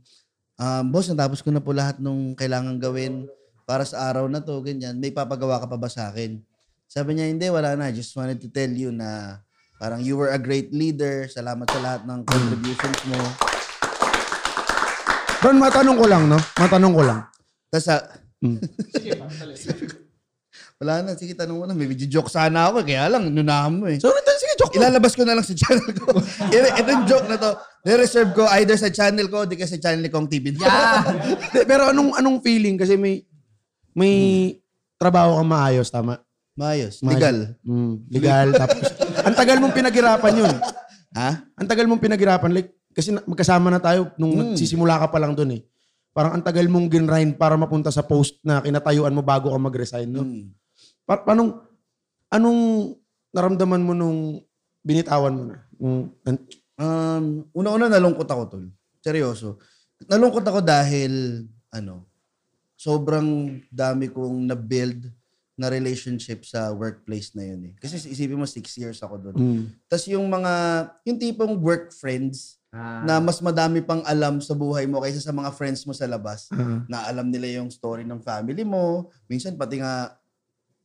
um, boss, natapos ko na po lahat nung kailangan gawin para sa araw na to, ganyan. May papagawa ka pa ba sa akin? Sabi niya, hindi, wala na. I just wanted to tell you na parang you were a great leader. Salamat sa lahat ng contributions mo. Ron, matanong ko lang, no? Matanong ko lang. Tapos sa... <laughs> Wala na, sige, tanong mo na. May joke sana ako, kaya lang, nunahan mo eh. So, sige, joke. Ilalabas ko na lang sa channel ko. <laughs> Itong joke na to, reserve ko either sa channel ko, di ka sa channel ni Kong TV. Di, Pero anong anong feeling? Kasi may may trabaho kang maayos, tama? Maayos. Maayos. Legal. Mm, legal. Tapos, ang tagal mong pinaghirapan yun. Ha? Ang tagal mong pinaghirapan. Like, kasi na- magkasama na tayo nung Hmm. nagsisimula ka pa lang dun eh. Parang ang tagal mong ginrind para mapunta sa post na kinatayuan mo bago ka mag-resign. No? Hmm. Pa- paanong, anong naramdaman mo nung binitawan mo na? Um, una-una nalungkot ako, tol. Seryoso. Nalungkot ako dahil, ano, sobrang dami kong na-build na relationship sa workplace na yun eh. Kasi isipin mo, six years ako doon. Mm. Tapos yung mga, yung tipong work friends, na mas madami pang alam sa buhay mo kaysa sa mga friends mo sa labas. Ah. Na alam nila yung story ng family mo. Minsan pati nga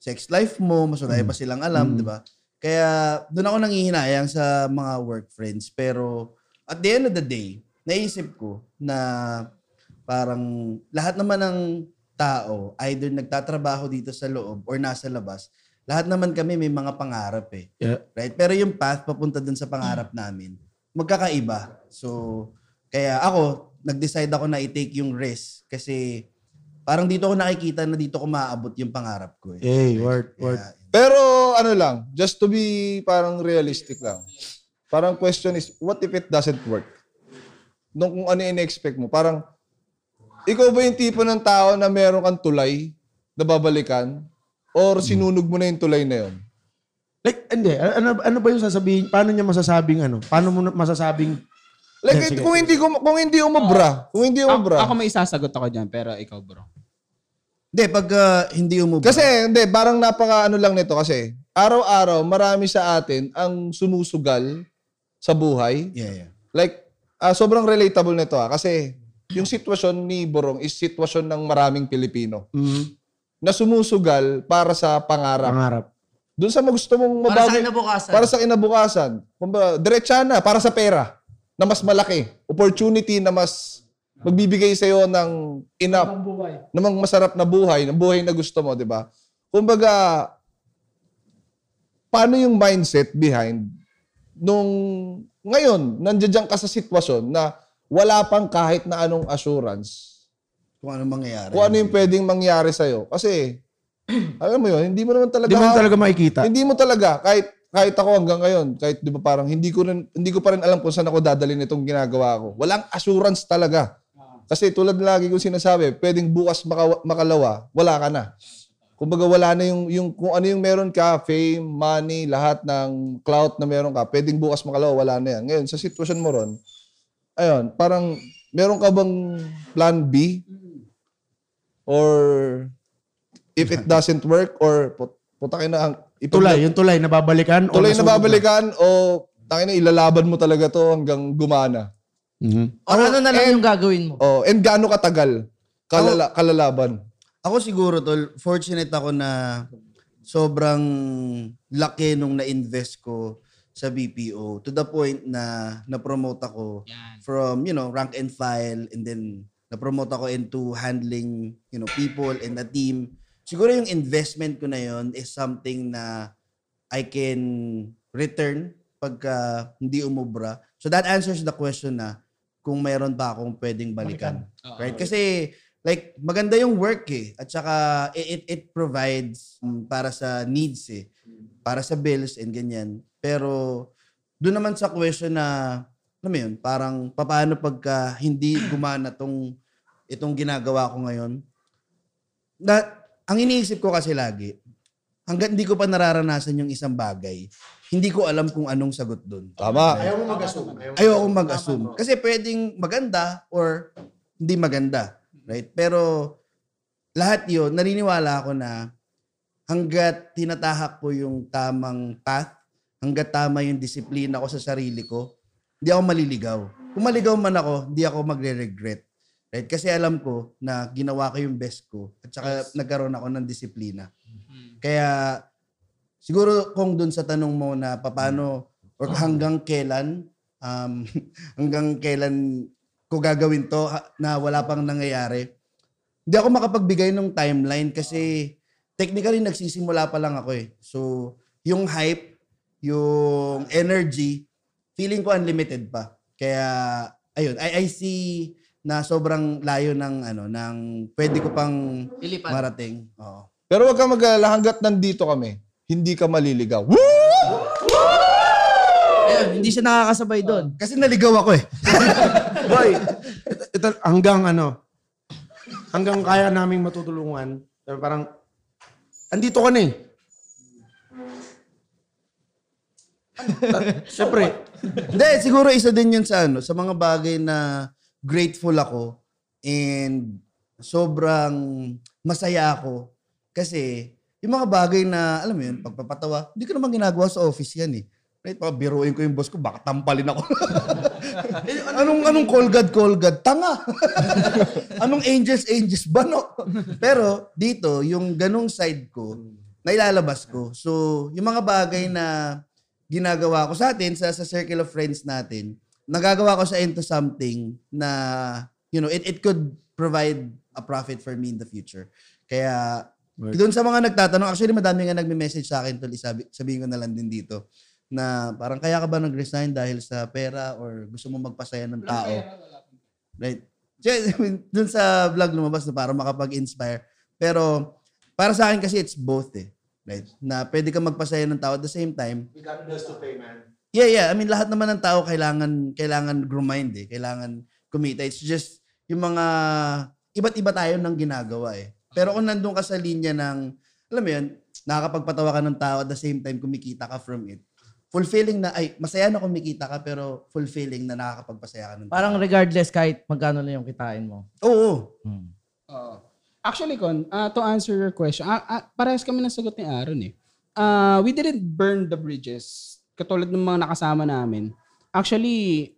sex life mo, mas madami pa silang alam, Mm. di ba? Kaya doon ako nanghihinayang sa mga work friends. Pero at the end of the day, naisip ko na parang lahat naman ng tao, either nagtatrabaho dito sa loob or nasa labas, lahat naman kami may mga pangarap eh. Yeah. Right? Pero yung path papunta dun sa pangarap namin, magkakaiba. So, kaya ako, nag-decide ako na i-take yung risk kasi parang dito ko nakikita na dito ko maaabot yung pangarap ko eh. Hey, word, word. Kaya, Pero ano lang, just to be parang realistic lang. Parang question is, what if it doesn't work? Nung kung ano yung in-expect mo. Parang, ikaw ba yung tipo ng tao na meron kang tulay na babalikan? Or sinunog mo na yung tulay na yun? Like, hindi. Ano, ano ba yung sasabihin? Paano niya masasabing ano? Paano mo na- masasabing Like, Yeah, sige. kung hindi kung, kung hindi umubra, kung hindi Ako, umubra. ako may isasagot ako dyan, pero ikaw bro. Hindi, pag ah, hindi umubra. Kasi, hindi, parang napaka ano lang nito kasi, araw-araw, marami sa atin ang sumusugal sa buhay. Yeah, yeah. Like, ah, sobrang relatable nito ah. Kasi, yung sitwasyon ni Borong is sitwasyon ng maraming Pilipino na sumusugal para sa pangarap. pangarap? Doon sa gusto mong Para mabago. sa kinabukasan. Para sa kinabukasan. Kumbaga, diretsa na, para sa pera na mas malaki. Opportunity na mas magbibigay sa'yo ng enough namang masarap na buhay, ng buhay na gusto mo, di ba? Kumbaga, paano yung mindset behind nung ngayon, nandiyan ka sa sitwasyon na wala pang kahit na anong assurance Kung ano mangyayari. kung ano yung pwedeng mangyari sa'yo. Kasi, <clears throat> alam mo yun, hindi mo naman talaga, Hindi mo talaga makikita. hindi mo talaga, kahit kahit ako hanggang ngayon, kahit di ba parang hindi ko rin, hindi ko pa rin alam kung saan ako dadalhin itong ginagawa ko. Walang assurance talaga. Kasi tulad lagi kong sinasabi, pwedeng bukas maka, makalawa, wala ka na. Kumbaga wala na yung, yung kung ano yung meron ka, fame, money, lahat ng clout na meron ka, pwedeng bukas makalawa, wala na yan. Ngayon, sa sitwasyon mo ron, ayun, parang meron ka bang plan B? Or if it doesn't work, or put, putakin na ang ipag- Tulay, yung tulay na babalikan. o tuloy na o tangin na ilalaban mo talaga to hanggang gumana. Mhm. Or ano na lang yung gagawin mo? Oh, and gaano katagal kalala, kalalaban? Ako siguro, tol, fortunate ako na sobrang laki nung na-invest ko sa BPO to the point na na-promote ako from, you know, rank and file and then na-promote ako into handling, you know, people and a team. Siguro yung investment ko na yon is something na I can return pagka hindi umubra. So that answers the question na kung mayroon pa akong pwedeng balikan. Right? Kasi like maganda yung work eh at saka it it, it provides mm, para sa needs eh. Para sa bills and ganyan. Pero doon naman sa question na alam mo yun, parang paano pagka hindi gumana tong itong ginagawa ko ngayon. Na, ang iniisip ko kasi lagi, hanggang hindi ko pa nararanasan yung isang bagay, hindi ko alam kung anong sagot doon. Tama. Ayaw mo mag-assume. Ayaw Ayoko mag-assume. Kasi pwedeng maganda or hindi maganda. Right? Pero lahat yun, naniniwala ako na hanggat tinatahak ko yung tamang path, hanggat tama yung disiplina ko sa sarili ko, hindi ako maliligaw. Kung maligaw man ako, hindi ako magre-regret. Right? Kasi alam ko na ginawa ko yung best ko at saka nagkaroon ako ng disiplina. Kaya siguro kung dun sa tanong mo na paano or hanggang kailan um, <laughs> hanggang kailan ko gagawin to na wala pang nangyayari. Hindi ako makapagbigay ng timeline kasi technically nagsisimula pa lang ako eh. So, yung hype, yung energy, feeling ko unlimited pa. Kaya ayun, I, I see na sobrang layo ng ano ng pwede ko pang Ilipan. marating. Oo. Pero wag kang mag-alala hanggat nandito kami, hindi ka maliligaw. Woo! Ayun, hindi siya nakakasabay doon. Kasi naligaw ako eh. <laughs> Boy, ito, ito, hanggang ano, hanggang kaya naming matutulungan, pero parang, andito ka na eh. Siyempre, Hindi, siguro isa din yun sa ano, sa mga bagay na grateful ako and sobrang masaya ako kasi yung mga bagay na, alam mo yun, pagpapatawa, hindi ko naman ginagawa sa office yan eh. Right? Baka biruin ko yung boss ko, baka tampalin ako. <laughs> Eh, anong, anong call God, call God? Tanga! <laughs> anong angels, angels ba no? Pero dito, yung ganong side ko, nailalabas ko. So, yung mga bagay na ginagawa ko sa atin, sa, sa circle of friends natin, nagagawa ko sa into something na, you know, it, it could provide a profit for me in the future. Kaya, doon sa mga nagtatanong, actually madami nga nagme-message sa akin, tuli, sabi, sabihin ko na lang din dito, na parang kaya ka ba nag-resign dahil sa pera or gusto mo magpasaya ng tao? Right? Doon sa vlog lumabas na para makapag-inspire. Pero para sa akin kasi it's both eh. Right? Na pwede ka magpasaya ng tao at the same time, we got bills to pay, man. Yeah, yeah. I mean, lahat naman ng tao kailangan kailangan grind eh. Kailangan kumita. It's just yung mga iba't iba tayo ng ginagawa eh. Pero kung nandun ka sa linya ng, alam mo yun, nakakapagpatawa ka ng tao at the same time kumikita ka from it. Fulfilling na, ay, masaya na kumikita ka pero fulfilling na nakakapagpasaya ka ng tao. Parang regardless kahit magkano na yung kitain mo. Oo. Oo. Actually, Con, uh, to answer your question, ah, ah, parehas kami ng sagot ni Aaron eh. Uh, we didn't burn the bridges katulad ng mga nakasama namin. Actually,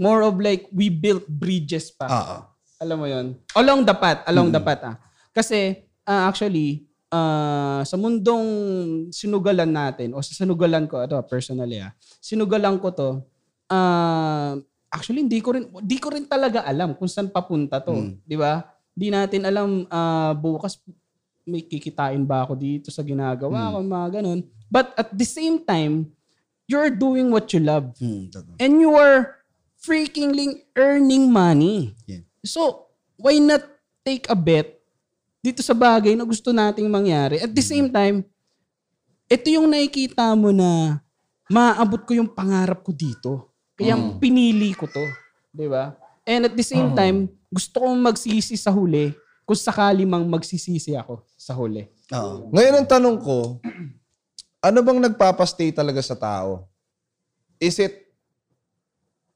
more of like, we built bridges pa. Oo. Alam mo yon Along the path. Along the path. Ah. Kasi, ah, actually, ah, sa mundong sinugalan natin, o sa sinugalan ko, ito personally ah, sinugalan ko to, ah, actually, hindi ko rin, di ko rin talaga alam kung saan papunta to. Mm. Di ba? Di natin alam ah, bukas may kikitain ba ako dito sa ginagawa ko, mga ganun. But at the same time, you're doing what you love. Hmm, totoo. And you are freakingly earning money. Yeah. So, why not take a bet dito sa bagay na gusto nating mangyari? At the same time, ito yung nakikita mo na maabot ko yung pangarap ko dito. Kaya pinili ko to. Di ba? And at the same time, gusto kong magsisi sa huli kung sakali mang magsisisi ako sa huli. Oo. Ngayon ang tanong ko, ano bang nagpapastay talaga sa tao? Is it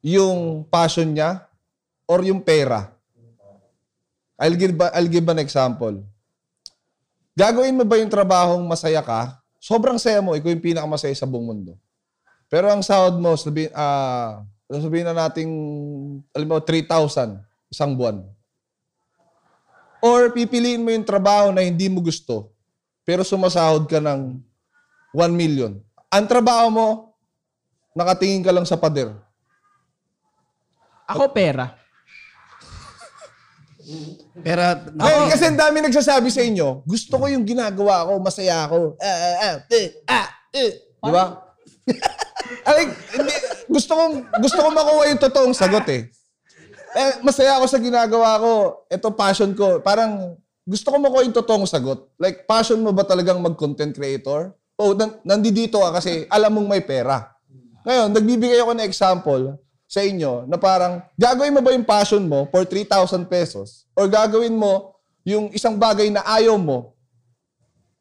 yung passion niya or yung pera? I'll give, I'll give an example. Gagawin mo ba yung trabahong masaya ka? Sobrang saya mo, ikaw yung pinakamasaya sa buong mundo. Pero ang sahod mo, sabihin, ah, sabihin na nating, alam mo, 3,000 isang buwan. Or pipiliin mo yung trabaho na hindi mo gusto, pero sumasahod ka ng 1 million. Ang trabaho mo, nakatingin ka lang sa pader. Ako pera. Pero, Ay, kasi ang dami nagsasabi sa inyo, gusto ko yung ginagawa ko, masaya ako. Ah, ah, ah, eh, ah, eh. Di ba? <laughs> Ay, hindi, gusto ko gusto ko makuha yung totoong sagot eh. Eh, masaya ako sa ginagawa ko. Ito passion ko. Parang gusto ko makuha yung totoong sagot. Like, passion mo ba talagang mag-content creator? O nan- nandito ka kasi alam mong may pera. Ngayon, nagbibigay ako ng example sa inyo na parang gagawin mo ba yung passion mo for 3,000 pesos or gagawin mo yung isang bagay na ayaw mo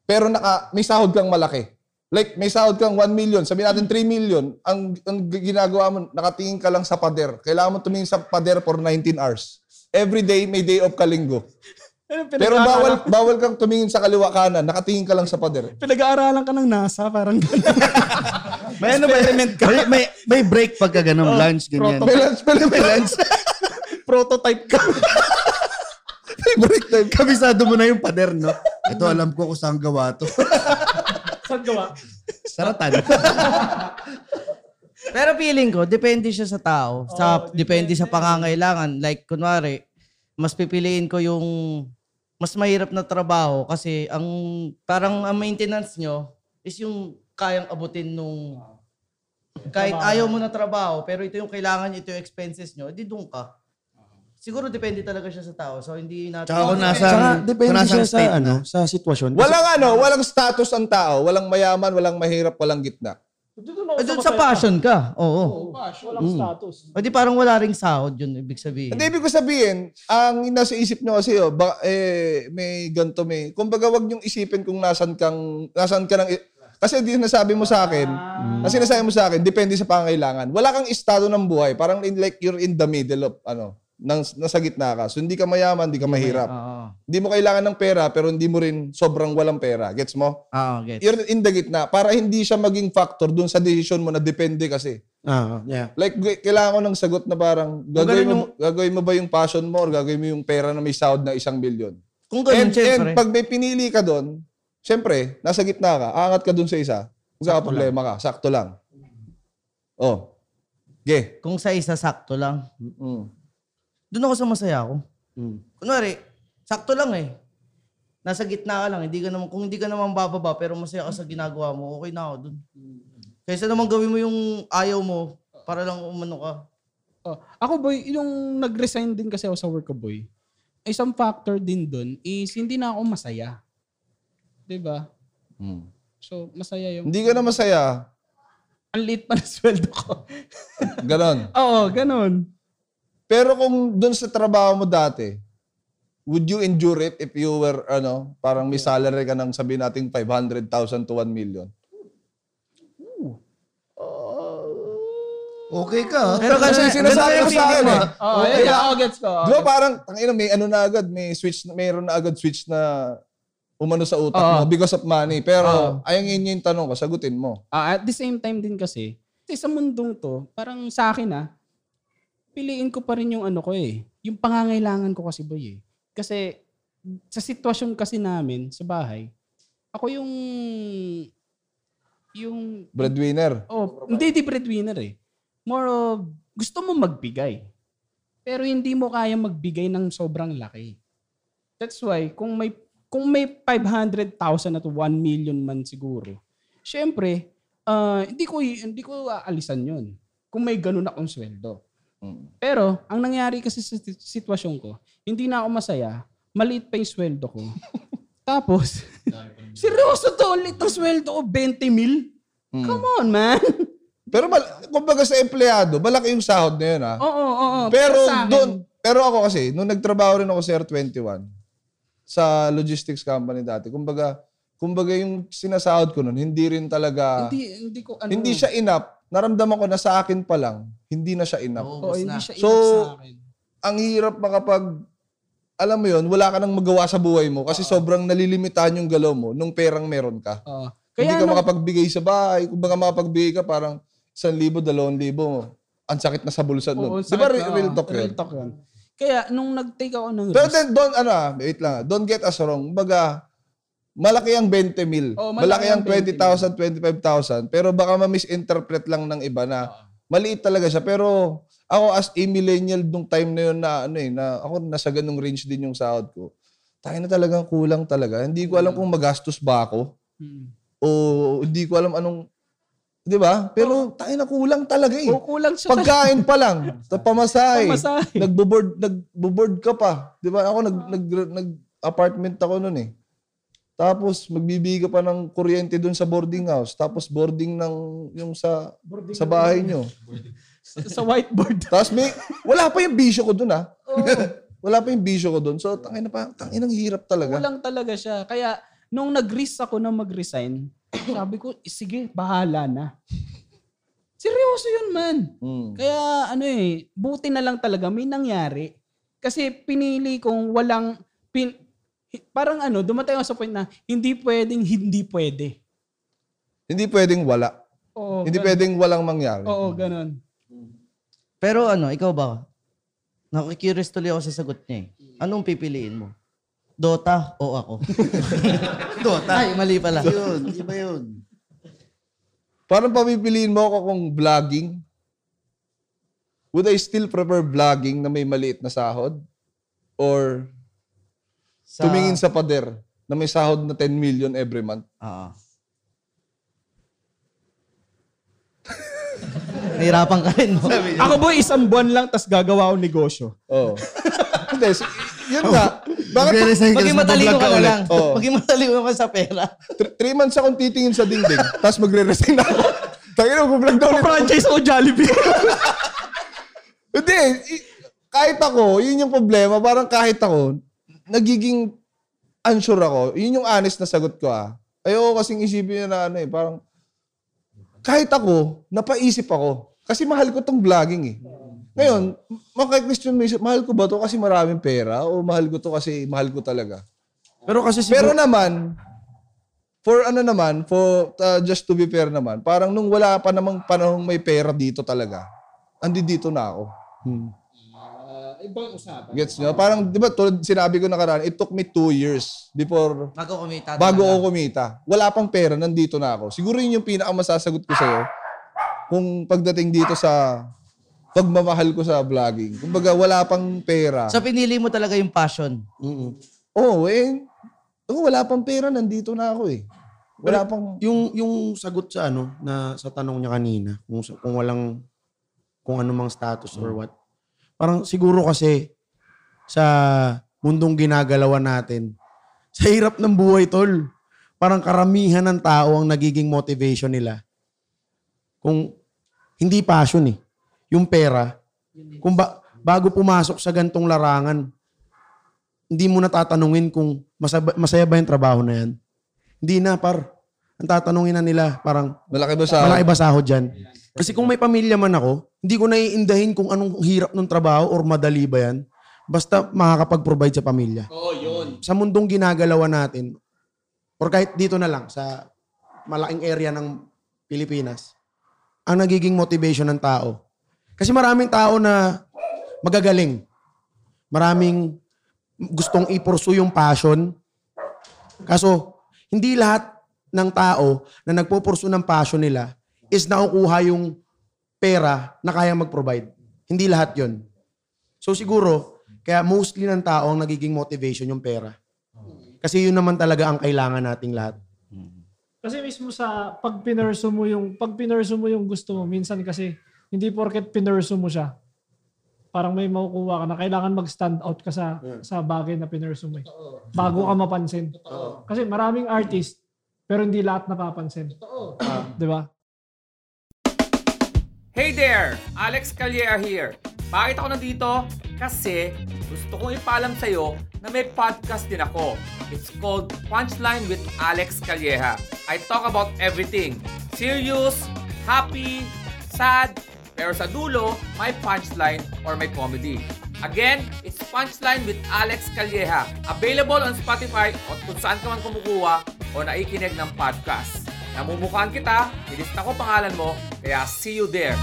pero naka, may sahod kang malaki. Like, may sahod kang 1 million, sabihin natin 3 million, ang, ang ginagawa mo, nakatingin ka lang sa pader. Kailangan mo tumingin sa pader for 19 hours. every day may day off ka linggo. Ano, Pero bawal bawal kang tumingin sa kaliwa kanan, nakatingin ka lang sa pader. Pinag-aaralan ka ng NASA, parang gano'n. <laughs> May ano ba? May, may, may break pagka ganun, lunch, ganyan. May lunch pala, may lunch. <laughs> Prototype ka. <laughs> may break time. Kabisado mo na yung pader, no? Ito alam ko kung saan gawa to. Saan gawa? Saratan. Pero feeling ko, depende siya sa tao. Sa, depende sa pangangailangan. Like, kunwari, mas pipiliin ko yung mas mahirap na trabaho kasi ang parang ang maintenance nyo is yung kayang abutin nung kahit ayaw mo na trabaho, pero ito yung kailangan nyo, ito yung expenses nyo, di doon ka. Siguro depende talaga siya sa tao. So, hindi natin... Tsaka kung nasa, Saka kung depende nasa siya sa, ano, na. sa sitwasyon. Kasi- Walang ano, walang status ang tao. Walang mayaman, walang mahirap, walang gitna. Doon ako Eh, doon sa passion ka. Oo. Walang status. O di parang wala ring sahod yun, ibig sabihin. Hindi, ibig ko sabihin, ang nasa isip nyo kasi, oh, ba, eh, may ganito, may, kumbaga wag nyong isipin kung nasan kang, nasan ka ng, kasi di nasabi mo sa akin, kasi nasabi mo sa akin, depende sa pangailangan. Wala kang estado ng buhay, parang in, like you're in the middle of, ano, nang, nasa gitna ka. So, hindi ka mayaman, hindi ka mahirap. Oo. Hindi mo kailangan ng pera, pero hindi mo rin sobrang walang pera. Gets mo? Oo, gets. You're in the gitna, para hindi siya maging factor dun sa decision mo na depende kasi. Ah, yeah. Like, g- kailangan ko ng sagot na parang, gagawin mo, gagawin mo ba yung passion mo or gagawin mo yung pera na may sahod na isang bilyon? Kung ganun, And, syempre. and pag may pinili ka doon, syempre, nasa gitna ka, aangat ka doon sa isa, kung sa problema ka, sakto lang. Oh. Ge. Kung sa isa, sakto lang. Mm. Doon ako sa masaya ako. Kunwari, sakto lang eh. Nasa gitna ka lang. Hindi ka naman, kung hindi ka naman bababa pero masaya ka sa ginagawa mo, okay na ako doon. Kaysa naman gawin mo yung ayaw mo para lang umano ka. Oh, ako boy, yung nag-resign din kasi ako sa work ko boy, isang factor din doon is hindi na ako masaya. 'Di ba? So, masaya yung... Hindi ka na masaya. Ang liit pa na sweldo ko. Ganon. <laughs> Oo, ganun. Pero kung doon sa trabaho mo dati, would you endure it if you were, ano, parang may salary ka ng sabihin natin 500,000 to 1 million? Okay ka. Pero kasi sinasabi ko sa akin eh. Oo, oh, yeah, ako gets ko. Di ba parang, tangina, may ano na agad, may switch, mayroon na agad switch na umano sa utak Oo. mo because of money. Pero, ayun yun yung tanong ko, sagutin mo. Ah, at the same time din kasi, kasi sa mundong to, parang sa akin ah, piliin ko pa rin yung ano ko eh. Yung pangangailangan ko kasi boy eh. Kasi sa sitwasyon kasi namin sa bahay, ako yung yung Breadwinner. oh, hindi di breadwinner eh. More of gusto mo magbigay. Pero hindi mo kaya magbigay ng sobrang laki. That's why kung may kung may 500,000 at 1 million man siguro, syempre, ah, hindi ko hindi ko aalisan 'yon. Kung may ganun akong sweldo. Pero ang nangyari kasi sa sit- sitwasyon ko, hindi na ako masaya. Maliit pa yung sweldo ko. <laughs> Tapos, <laughs> seryoso to, ulit ang sweldo ko, 20 mil. Come on, man. <laughs> Pero, mal- kumbaga sa empleyado, malaki yung sahod na yun ha. Oo, oo, oo. Pero sa akin- doon, pero ako kasi, nung nagtrabaho rin ako sa R21, sa logistics company dati, kumbaga, kumbaga yung sinasahod ko nun, hindi rin talaga, hindi, hindi ko, ano, hindi siya enough. Naramdaman ko na sa akin pa lang, hindi na siya enough. Oo, hindi siya So, enough sa akin. ang hirap makapag, alam mo yun, wala ka nang magawa sa buhay mo kasi sobrang nalilimitahan yung galaw mo nung perang meron ka. Oo. hindi Kaya ka nung- makapagbigay sa bahay. Kung baka makapagbigay ka, parang isang libo, dalawang libo, ang sakit na sa bulsa Oo, nun. Di ba sakit re- na, real oo. talk yun? Real talk yun. Kaya nung nag-take ako ng Pero risk, then, don't, ano ah, wait lang ah, don't get us wrong. Baga, malaki ang 20 mil. Oo, malaki malaki ang ang 20,000, 25,000. Pero baka ma-misinterpret lang ng iba na maliit talaga siya. Pero ako as a millennial nung time na yun na ano eh, na ako nasa ganung range din yung sahod ko. Tayo na talagang kulang talaga. Hindi ko alam kung magastos ba ako Hmm. o hindi ko alam anong 'di ba? Pero tayo na kulang talaga eh. Oo, kulang siya. Pagkain pa lang, <laughs> sa pamasahe. Pamasahe. Nagbo-board, nagbo-board ka pa. 'Di ba? Ako nag nag, nag apartment ako noon eh. Tapos magbibigay ka pa ng kuryente doon sa boarding house, tapos boarding ng yung sa sa bahay nyo. sa, <laughs> sa whiteboard. Tapos may wala pa yung bisyo ko doon ah. <laughs> wala pa yung bisyo ko doon. So tangin na pa, tangin ang hirap talaga. Kulang talaga siya. Kaya nung nag-risk ako na mag-resign, <coughs> sabi ko, "Eh, sige, bahala na. Seryoso yun, man. Mm. Kaya ano eh, buti na lang talaga may nangyari Kasi pinili kong walang, pin, parang ano, dumatay ako sa point na hindi pwedeng hindi pwede. Hindi pwedeng wala. Oo, Hindi ganun. pwedeng walang mangyari. Oo, ganun. Pero ano, ikaw ba? Nakikurious tuloy ako sa sagot niya eh. Anong pipiliin mo? Dota o ako? <laughs> Dota. Ay, mali pala. Yun, iba yun. Parang papipiliin mo ako kung vlogging. Would I still prefer vlogging na may maliit na sahod? Or Sa- tumingin sa pader na may sahod na 10 million every month? Oo. Nahirapan ka rin, no? Ako boy, isang buwan lang tas gagawa akong negosyo. Oo. <laughs> Hindi, si- yun nga. Bakit? Mag-resign ka, Maging matalino ka na lang. Oo. Maging matalino ka sa pera. Th- three months akong titingin sa dingding, tapos magre-resign na ako. <laughs> Tangina, mag-vlog daw ulit. Franchise ako Jollibee. <laughs> Hindi, i- kahit ako, yun yung problema. Parang kahit ako, nagiging unsure ako. Yun yung honest na sagot ko ah. Ayoko kasing isipin na ano eh. Parang, kahit ako, napaisip ako. Kasi mahal ko tong vlogging eh. Ngayon, maka-question mo, isip, mahal ko ba to kasi maraming pera o mahal ko to kasi mahal ko talaga? Pero kasi Pero siguro, naman, for ano naman, for uh, just to be fair naman, parang nung wala pa namang panahong may pera dito talaga, andi dito na ako. Ibang usapan. Gets nyo? Parang, di ba, tulad sinabi ko nakaraan, it took me two years before, Bago kumita. bago ako kumita. Wala pang pera, nandito na ako. Siguro yun yung pinakamasasagot ko sa'yo kung pagdating dito sa pagmamahal ko sa vlogging. Kumbaga, wala pang pera. So pinili mo talaga yung passion. Oo, oh, eh, oh, wala pang pera, nandito na ako eh. Wala pang... yung yung sagot sa ano na sa tanong niya kanina, kung kung walang kung anumang status or what. Parang siguro kasi sa mundong ginagalawan natin, sa hirap ng buhay tol, parang karamihan ng tao ang nagiging motivation nila. Kung hindi passion eh, yung pera. Kung ba, bago pumasok sa gantong larangan, hindi mo natatanungin kung masaya ba yung trabaho na yan. Hindi na, par. Ang tatanungin na nila, parang, Malaki ba sa... malaki ba sahod dyan? Kasi kung may pamilya man ako, hindi ko naiindahin kung anong hirap ng trabaho or madali ba yan. Basta makakapag-provide sa pamilya. Oo, yun. Sa mundong ginagalawan natin, or kahit dito na lang, sa malaking area ng Pilipinas, ang nagiging motivation ng tao. Kasi maraming tao na magagaling. Maraming gustong i-pursue yung passion. Kaso, hindi lahat ng tao na nagpo-pursue ng passion nila is nakukuha yung pera na kaya mag-provide. Hindi lahat yon. So siguro, kaya mostly ng tao ang nagiging motivation yung pera. Kasi yun naman talaga ang kailangan nating lahat. Kasi mismo sa pag pinursu mo yung pag pinursu mo yung gusto mo, minsan kasi hindi porket pinursu mo siya. Parang may makukuha ka na kailangan mag-stand out ka sa sa bagay na pinursu mo. eh. Bago ka mapansin. Kasi maraming artist pero hindi lahat napapansin. Ah, 'Di ba? Hey there! Alex Calleja here. Bakit ako nandito? Kasi gusto kong ipaalam sa'yo na may podcast din ako. It's called Punchline with Alex Calleja. I talk about everything. Serious, happy, sad, pero sa dulo, may punchline or may comedy. Again, it's Punchline with Alex Calleja. Available on Spotify o kung saan ka man kumukuha o naikinig ng podcast. Namumukhaan kita, nilista ko pangalan mo, kaya see you there.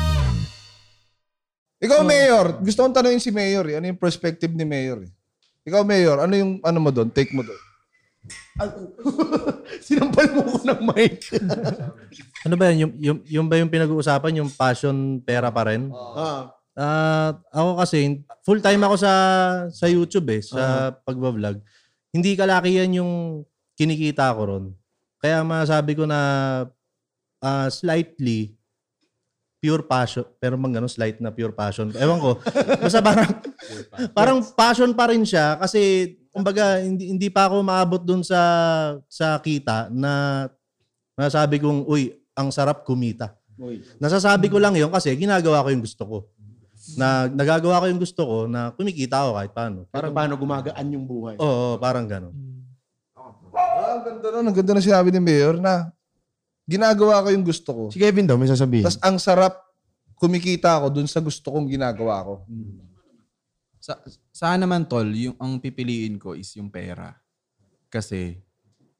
Ikaw, Mayor. Gusto kong tanungin si Mayor. Eh. Ano yung perspective ni Mayor? Eh? Ikaw, Mayor. Ano yung ano mo doon? Take mo doon. <laughs> Sinampal mo ko ng mic. Ano ba yan? Yung, yung, yung ba yung pinag-uusapan? Yung passion, pera pa rin? Ah. Ah, ako kasi, full time ako sa sa YouTube eh, sa pagbablog. Hindi kalakihan yung kinikita ko ron. Kaya masabi ko na ah, slightly pure passion, pero mang ganun, slight na pure passion. Ewan ko. <laughs> Basta parang, parang passion pa rin siya kasi kumbaga hindi, hindi pa ako maabot dun sa sa kita na nasabi kong, uy, ang sarap kumita. Nasasabi ko lang yon kasi ginagawa ko yung gusto ko. Na nagagawa ko yung gusto ko na kumikita ako kahit paano. Parang paano gumagaan yung buhay. Oo, parang gano'n. Ah, ang ganda nun. Ang ganda na sinabi ni Mayor na ginagawa ko yung gusto ko. Si Kevin daw, may sasabihin. Tapos ang sarap kumikita ako dun sa gusto kong ginagawa ko. Sa, saan naman tol, yung ang pipiliin ko is yung pera. Kasi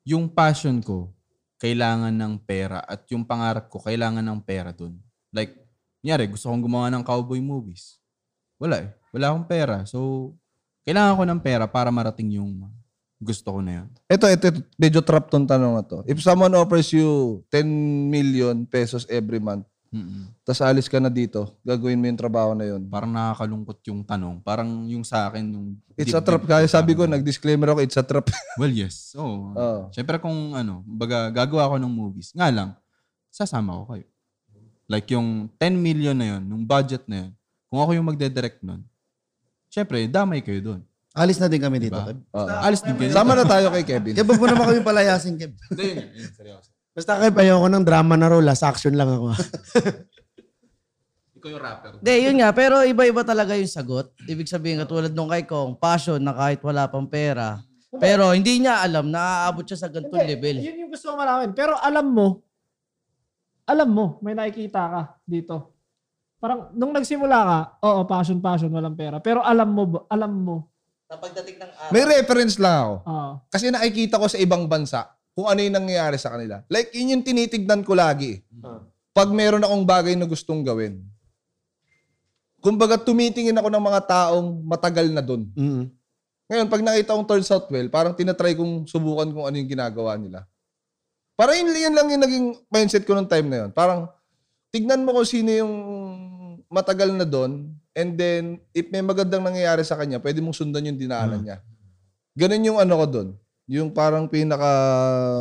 yung passion ko, kailangan ng pera at yung pangarap ko, kailangan ng pera dun. Like, nyari, gusto kong gumawa ng cowboy movies. Wala eh. Wala akong pera. So, kailangan ko ng pera para marating yung gusto ko na yun. Ito, ito, ito, medyo trap tong tanong na to. If someone offers you 10 million pesos every month, Mm-mm. tas alis ka na dito, gagawin mo yung trabaho na yun. Parang nakakalungkot yung tanong. Parang yung sa akin, yung... It's a trap. Kaya sabi ko, nag-disclaimer ako, it's a trap. <laughs> Well, yes. Oo. Oo. Siyempre kung ano, baga gagawa ko ng movies. Nga lang, sasama ko kayo. Like yung 10 million na yun, yung budget na yun, kung ako yung magde-direct nun, siyempre, damay kayo doon. Alis na din kami dito, Diba? Kev. Oo. Alis din kayo. Sama na tayo kay Kevin. Kev, wag mo naman kami palayasin, Kev. Hindi, yun, <laughs> yun, seryoso. Basta Kev, ayoko ng drama na role. Last action lang ako. Ikaw yung rapper. Hindi, yun nga. Pero iba-iba talaga yung sagot. Ibig sabihin, katulad nung kay Kong, passion na kahit wala pang pera. Pero hindi niya alam na aabot siya sa ganitong Hindi, level. Yun yung gusto ko malaman. Pero alam mo, alam mo, may nakikita ka dito. Parang nung nagsimula ka, oo, passion, passion, walang pera. Pero alam mo, ba- alam mo. Na pagdating ng araw. May reference lang ako. Oo. Kasi nakikita ko sa ibang bansa kung ano yung nangyayari sa kanila. Like, yun yung tinitignan ko lagi. Pag meron akong bagay na gustong gawin. Kumbaga, tumitingin ako ng mga taong matagal na dun. Mm. Ngayon, pag nakita kong turns out well, parang tinatry kong subukan kung ano yung ginagawa nila. Parang yun, yun lang yung naging mindset ko nung time na yun. Parang, tignan mo kung sino yung matagal na doon, and then, if may magandang nangyayari sa kanya, pwede mong sundan yung dinaanan niya. Ganun yung ano ko doon. Yung parang pinaka...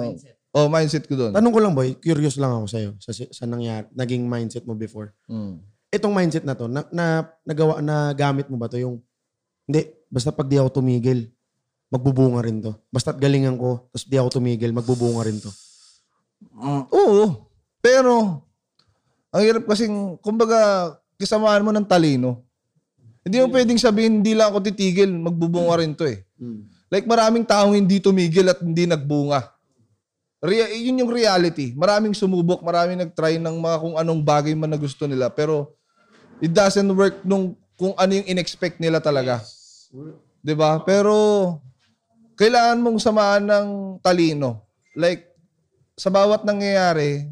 Mindset. Oh, mindset ko doon. Tanong ko lang, boy. Curious lang ako sa'yo. Sa, sa nangyari, naging mindset mo before. Mm. Itong mindset na to, na, na, nagawa, na gamit mo ba to yung, hindi, basta pag di ako tumigil, magbubunga rin to. Basta't galingan ko, tapos di ako tumigil, magbubunga rin to. Mm, oo. Pero, ang hirap kasing, kumbaga, kasamaan mo ng talino. Hindi mo pwedeng sabihin, hindi lang ako titigil, magbubunga rin to eh. Like maraming taong hindi tumigil at hindi nagbunga. Rea- yun yung reality. Maraming sumubok, maraming nag-try ng mga kung anong bagay man na gusto nila. Pero, it doesn't work nung kung ano yung in-expect nila talaga. 'Di ba? Pero, kailangan mong samaan ng talino. Like, sa bawat nangyayari,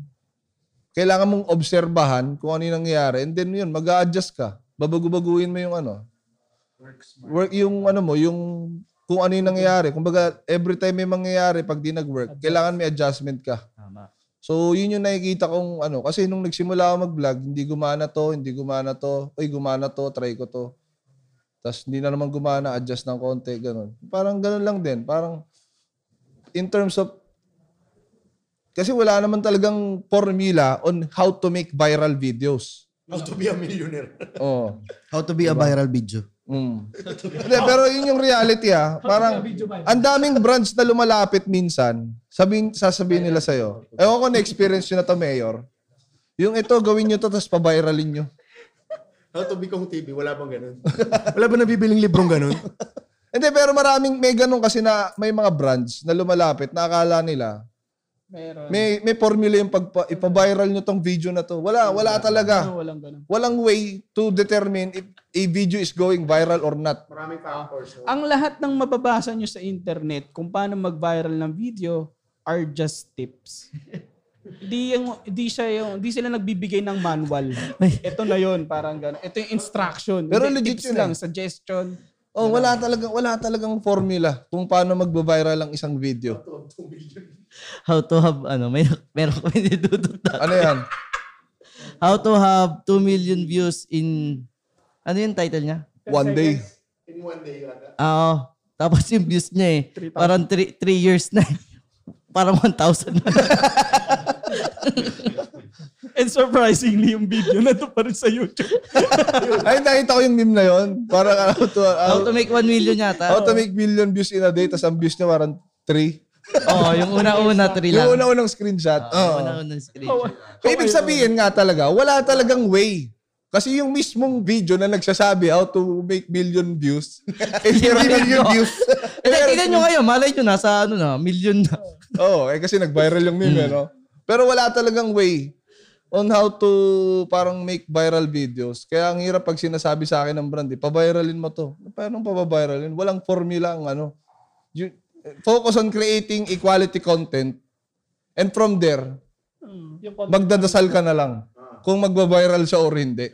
kailangan mong obserbahan kung ano yung nangyayari and then yun, mag adjust ka. Babago-baguhin mo yung ano. Work yung ano mo, yung kung ano yung nangyayari. Kumbaga, every time may mangyayari, pag di nag-work, kailangan may adjustment ka. Tama. So, yun yung nakikita kong ano. Kasi nung nagsimula ako mag-vlog, hindi gumana to, hindi gumana to. Uy, gumana to, try ko to. Tapos hindi na naman gumana, adjust ng konti, ganun. Parang ganun lang din. Parang in terms of kasi wala naman talagang formula on how to make viral videos. How to be a millionaire. Oh. How to be a viral video. Mm. Hindi, pero yun yung reality ah. Parang ang daming brands na lumalapit minsan, sabihin, sasabihin nila sa'yo, ewan ko na-experience nyo na to, Mayor. Yung ito, gawin nyo to, tapos paviralin nyo. How to be Kong TV, wala bang ganun? <laughs> wala ba nabibiling librong ganun? Hindi, pero maraming, may ganun kasi na may mga brands na lumalapit na akala nila, Meron. may, may formula yung pagpa, ipa-viral nyo tong video na to. Wala, wala talaga. Ano, walang ganun. Walang way to determine if a video is going viral or not. Maraming factors. Ang lahat ng mababasa nyo sa internet kung paano mag-viral ng video are just tips. <laughs> Di yung di siya yung di sila nagbibigay ng manual. Ito na yon parang gano'n. Ito yung instruction. Pero Hindi, legit tips yun lang, eh. suggestion. Oh, wala talagang wala talagang formula kung paano magba-viral ang isang video. How to have, ano, may, meron kami <laughs> nidudot. Ano 'yan? How to have 2 million views in, ano yung title niya? One day. In one day yata. Oo. Tapos yung views niya eh, parang 3 years na. eh. parang 1,000 na. <laughs> And surprisingly, yung video na to pa rin sa YouTube. <laughs> Ay, nakita ko yung meme na yon. Parang how to, How to make 1 million yata. how to make million views in a day, tapos ang views niya parang 3. Oo, yung una-una 3 lang. Yung una-unang screenshot. Oo, Oo. una-unang screenshot. Ibig sabihin nga talaga, wala talagang way. Kasi yung mismong video na nagsasabi how to make million views, <laughs> eh, meron million views. <laughs> Hindi, tingnan nyo ngayon, malay nyo, nasa ano na, million na. <laughs> Oo, eh kasi nag-viral yung meme, eh, no? Pero wala talagang way. on how to parang make viral videos. Kaya ang hirap pag sinasabi sa akin ng brand, eh, paviralin mo to. Paano pabaviralin? Walang formula ang ano. You, focus on creating equality content and from there, content. magdadasal ka na lang kung magbabiral siya or hindi.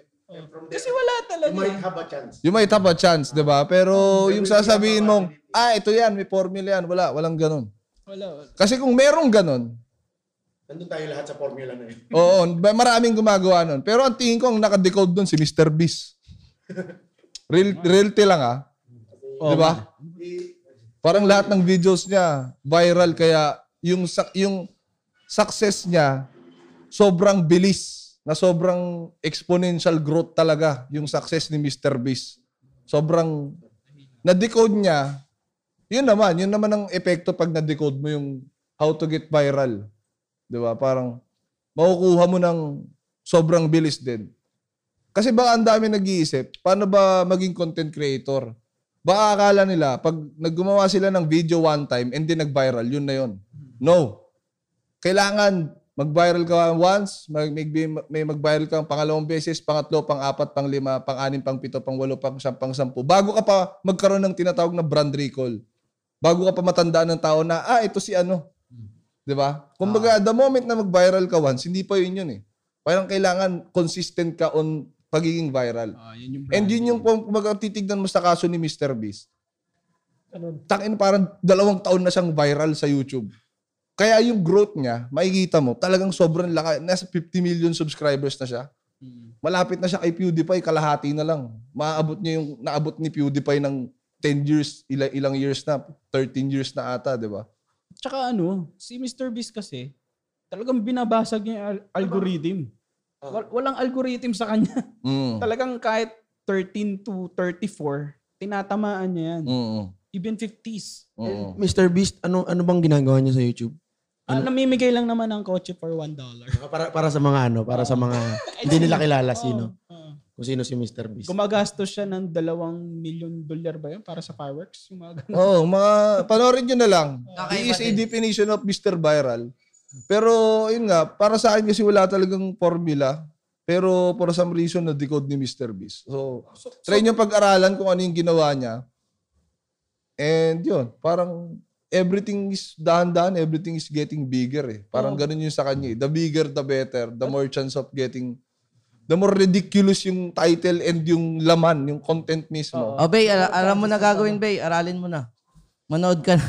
Kasi wala talaga. You might have a chance. You might have a chance, di ba? Pero yung sasabihin mong, ah, ito yan, may formula yan. Wala, walang ganun. Wala, wala. Kasi kung merong ganun, Nandun tayo lahat sa formula na yun. Oo, ba- maraming gumagawa nun. Pero ang tingin ko, ang nakadecode doon si Mr. Beast. <laughs> Real, realty lang ah. Di ba? Parang lahat ng videos niya, viral. Kaya yung, yung success niya, sobrang bilis. Na sobrang exponential growth talaga yung success ni Mr. Beast. Sobrang, na-decode niya, yun naman, yun naman ang epekto pag na-decode mo yung how to get viral. Di ba? Parang makukuha mo ng sobrang bilis din. Kasi baka ang dami nag-iisip, paano ba maging content creator? Baka akala nila, pag naggumawa sila ng video one time and then nag-viral, yun na yun. No. Kailangan mag-viral ka once, mag, may, may mag-viral ka pangalawang beses, pangatlo, pang-apat, pang-lima, pang-anim, pang-pito, pang-walo, pang-siyam, pang-sampu. Bago ka pa magkaroon ng tinatawag na brand recall. Bago ka pa matandaan ng tao na, ah, ito si ano. Di ba? Kumbaga, the moment na mag-viral ka once, hindi pa yun yun eh. Parang kailangan consistent ka on pagiging viral. Ah, yun yung And yun yung kung kumbaga titignan mo sa kaso ni Mr. Beast. Ganun. Takin parang dalawang taon na siyang viral sa YouTube. Kaya yung growth niya, makikita mo, talagang sobrang laki. Nasa 50 million subscribers na siya. Malapit na siya kay PewDiePie, kalahati na lang. Maaabot niya yung naabot ni PewDiePie ng 10 years, ilang, ilang years na, 13 years na ata, di ba? Tsaka ano, si Mr. Beast kasi, talagang binabasag niya yung al- algorithm. Wal- walang algorithm sa kanya. Mm. <laughs> talagang kahit 13 to 34, tinatamaan niya yan. Mm. Even 50s. Mm. Mr. Beast, ano ano bang ginagawa niya sa YouTube? Ah, namimigay lang naman ng kotse for $1. dollar. Para para sa mga ano, para sa mga <laughs> hindi nila kilala sino. Oo. Kung sino si Mr. Beast. Gumagastos siya ng dalawang milyon dolyar ba yun para sa fireworks? Yung mga ganun. Oo, mga panoorin nyo na lang. He Kakaiba is a din. definition of Mr. Viral. Pero, yun nga, para sa akin kasi wala talagang formula. Pero for some reason, na-decode ni Mr. Beast. So, try nyo pag-aralan kung ano yung ginawa niya. And yun, parang everything is dahan-dahan, everything is getting bigger eh. Parang ganun yung sa kanya eh. The bigger, the better. The more chance of getting, the more ridiculous yung title and yung laman, yung content mismo. Oh, Bay, ala- alam mo na gagawin, Bay. Aralin mo na. Manood ka na.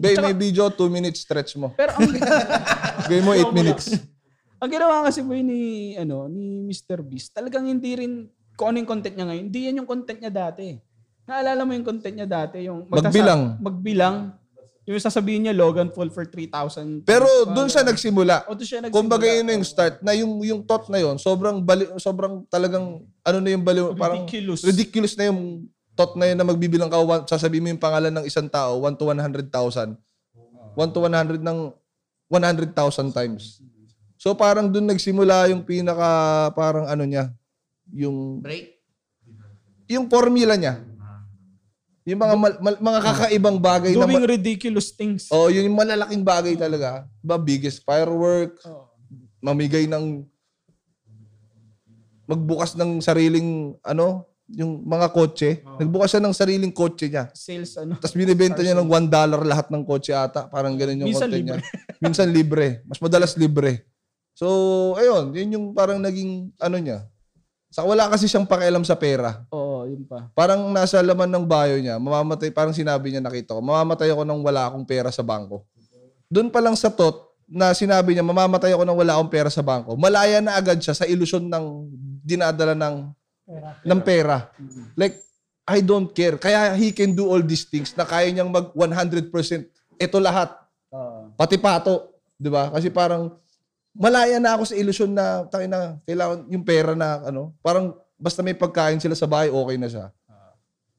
Bay, may video, 2 minutes stretch mo. Pero ang, Gawin <laughs> mo 8 minutes. ang ginawa kasi po ni, ano, ni Mr. Beast, talagang hindi rin, kung ano yung content niya ngayon, hindi yan yung content niya dati. Naalala mo yung content niya dati? Yung Magbilang. Magbilang. Yung sasabihin niya, Logan Paul for 3,000. Pero doon siya nagsimula. O doon siya nagsimula. Kumbaga yun yung start na yung yung thought na yun, sobrang bali, sobrang talagang ano na yung bali, parang Ridiculous. ridiculous na yung thought na yun na magbibilang ka, one- sasabihin mo yung pangalan ng isang tao, 1 to 100,000. 1 to 100 ng 100,000 times. So parang doon nagsimula yung pinaka parang ano niya, yung Break. yung formula niya. Yung mga mal- mal- mga kakaibang bagay na Doing ma- ridiculous things. Oh, yun yung malalaking bagay talaga. Ba biggest firework, mamigay ng magbukas ng sariling ano, yung mga kotse. Nagbukas siya ng sariling kotse niya. Sales, ano. Tapos binibenta niya ng $1 dollar lahat ng kotse ata. Parang ganun yung Minsan libre. niya. <laughs> Minsan libre. Mas madalas libre. So, ayun. Yun yung parang naging ano niya. Sa wala kasi siyang pakialam sa pera. Oo, yun pa. Parang nasa laman ng bio niya, mamamatay, parang sinabi niya, nakita ko, mamamatay ako nang wala akong pera sa bangko. Doon pa lang sa tot, na sinabi niya, mamamatay ako nang wala akong pera sa bangko, malaya na agad siya sa ilusyon ng dinadala ng, ng pera. Like, I don't care. Kaya he can do all these things na kaya niyang mag 100%. Ito lahat. Pati pato. Di ba? Kasi parang, malaya na ako sa ilusyon na, tayo na, kailangan yung pera na, ano, parang, basta may pagkain sila sa bahay, okay na siya.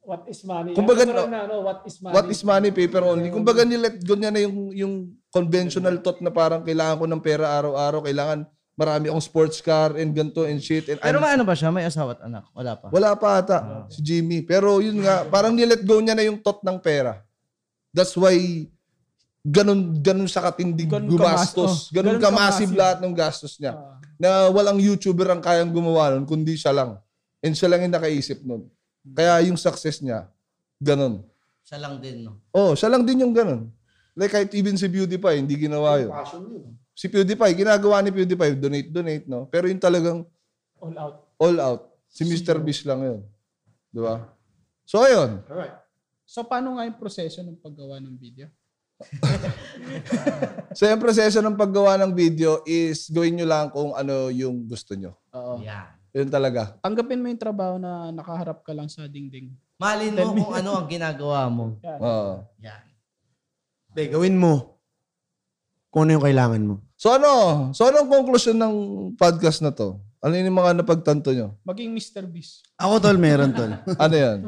What is money? Kumbaga, Ano na, ano, what is money? What is money, paper only. Kumbaga, nilet go niya na yung, yung conventional thought na parang kailangan ko ng pera araw-araw, kailangan marami akong sports car and ganto and shit. And Pero I'm- maano ba siya? May asawa at anak? Wala pa. wala pa ata si Jimmy. Pero yun nga, parang nilet go niya na yung thought ng pera. That's why ganun, ganun sa katindi Ganun gumastos. kamas- oh, ganun ganun kamassive. lahat ng gastos niya. na walang YouTuber ang kayang gumawa nun, kundi siya lang. And siya lang yung nakaisip nun. Kaya yung success niya, ganun. Siya lang din, no? Oh, siya lang din yung ganun. Like kahit even si PewDiePie, hindi ginawa yun. Si PewDiePie, ginagawa ni PewDiePie, donate, donate, no? Pero yung talagang All out. all out, si Mr. Beast lang yun. Di ba? So, ayun. Alright. So, paano nga yung proseso ng paggawa ng video? <laughs> So, yung proseso ng paggawa ng video is gawin nyo lang kung ano yung gusto nyo. Oo. Yan. Yun talaga. Tanggapin mo yung trabaho na nakaharap ka lang sa dingding. Malin mo kung ano ang ginagawa mo. <laughs> Oo. Yan. Hindi, gawin mo kung ano yung kailangan mo. So, ano? So, anong conclusion ng podcast na to? Ano yung mga napagtanto nyo? Maging Mr. Beast. Ako tol, meron tol. <laughs> Ano yan?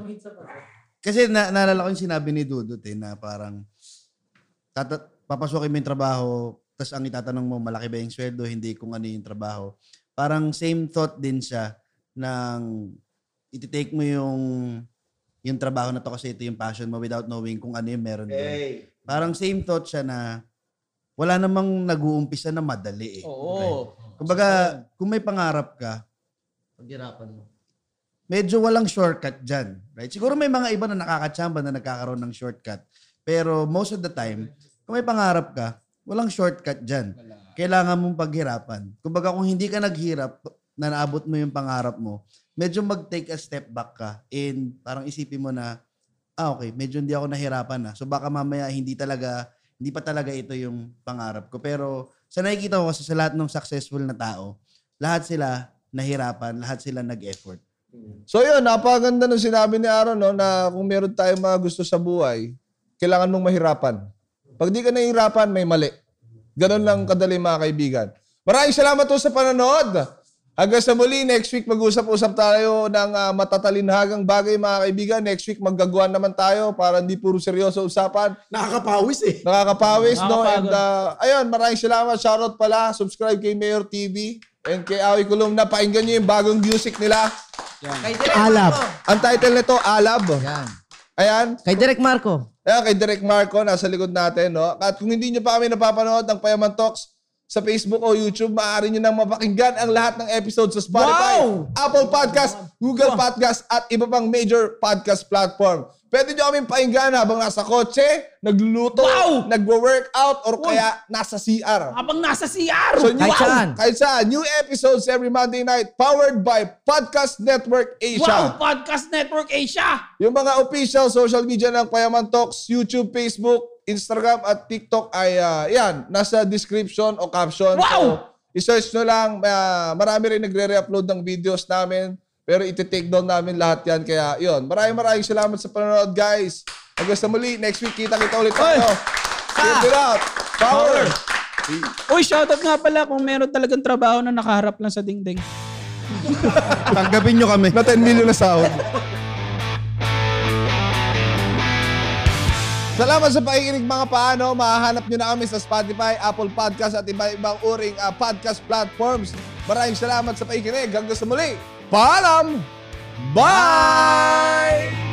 Kasi na, naalala ko yung sinabi ni Dudut eh, na parang tata, papasukin mo yung trabaho, tapos ang itatanong mo, malaki ba yung sweldo, hindi kung ano yung trabaho. Parang same thought din siya ng ititake mo yung yung trabaho na to kasi ito yung passion mo without knowing kung ano yung meron doon. Parang same thought siya na wala namang nag-uumpisa na madali eh. Oo. Kumbaga, kung may pangarap ka, Paghirapan mo. medyo walang shortcut dyan. Right? Siguro may mga iba na nakakatsamba na nagkakaroon ng shortcut. Pero most of the time, kung may pangarap ka, walang shortcut dyan. Kailangan mong paghirapan. Kumbaga kung hindi ka naghirap, na naabot mo yung pangarap mo, medyo mag-take a step back ka and parang isipin mo na, ah okay, medyo hindi ako nahirapan na. So baka mamaya hindi talaga, hindi pa talaga ito yung pangarap ko. Pero sa nakikita ko kasi sa lahat ng successful na tao, lahat sila nahirapan, lahat sila nag-effort. So yun, napakaganda ng sinabi ni Aaron no, na kung meron tayong mga gusto sa buhay, kailangan mong mahirapan. Pag di ka nahihirapan, may mali. Ganun lang kadali mga kaibigan. Maraming salamat po sa panonood. Hanggang sa muli, next week mag-usap-usap tayo ng uh, matatalinhagang bagay mga kaibigan. Next week maggagawa naman tayo para hindi puro seryoso usapan. Nakakapawis eh. Nakakapawis, no? And uh, ayun, maraming salamat. Shoutout pala. Subscribe kay Mayor TV and kay Awi Columna. Painggan nyo yung bagong music nila. Kay Direk Alab. Ang title nito, Alab. Yan. Ayan. Kay Direk Marco. Ayan, kay Direk Marco, nasa likod natin. No? At kung hindi nyo pa kami napapanood ng Payaman Talks sa Facebook o YouTube, maaari nyo nang mapakinggan ang lahat ng episodes sa Spotify, Wow! Apple Podcast, Google Podcast, at iba pang major podcast platform. Pwede nyo kaming painggan habang nasa kotse, nagluluto, Wow! nagwo-workout, or kaya nasa CR. Habang nasa CR! So, new, Kahit saan. Kahit saan. New episodes every Monday night powered by Podcast Network Asia. wow! Podcast Network Asia! Yung mga official social media ng Payaman Talks, YouTube, Facebook, Instagram at TikTok ay ah, yan, nasa description o caption. Wow! So, i-search nyo lang. ah, marami rin nagre-re-upload ng videos namin. Pero iti-take down namin lahat yan. Kaya yun, maraming maraming salamat sa panonood guys. Hanggang sa muli, next week kita-kita ulit tayo. Keep it up. Power! Uy, shoutout nga pala kung meron talagang trabaho na nakaharap lang sa dingding. Tanggapin nyo kami. Na 10 million na sahod. Salamat sa pakikinig mga paano. Mahahanap nyo na kami sa Spotify, Apple Podcast at iba-ibang uring ah, podcast platforms. Maraming salamat sa pakikinig. Hanggang sa muli. Paalam! Bye!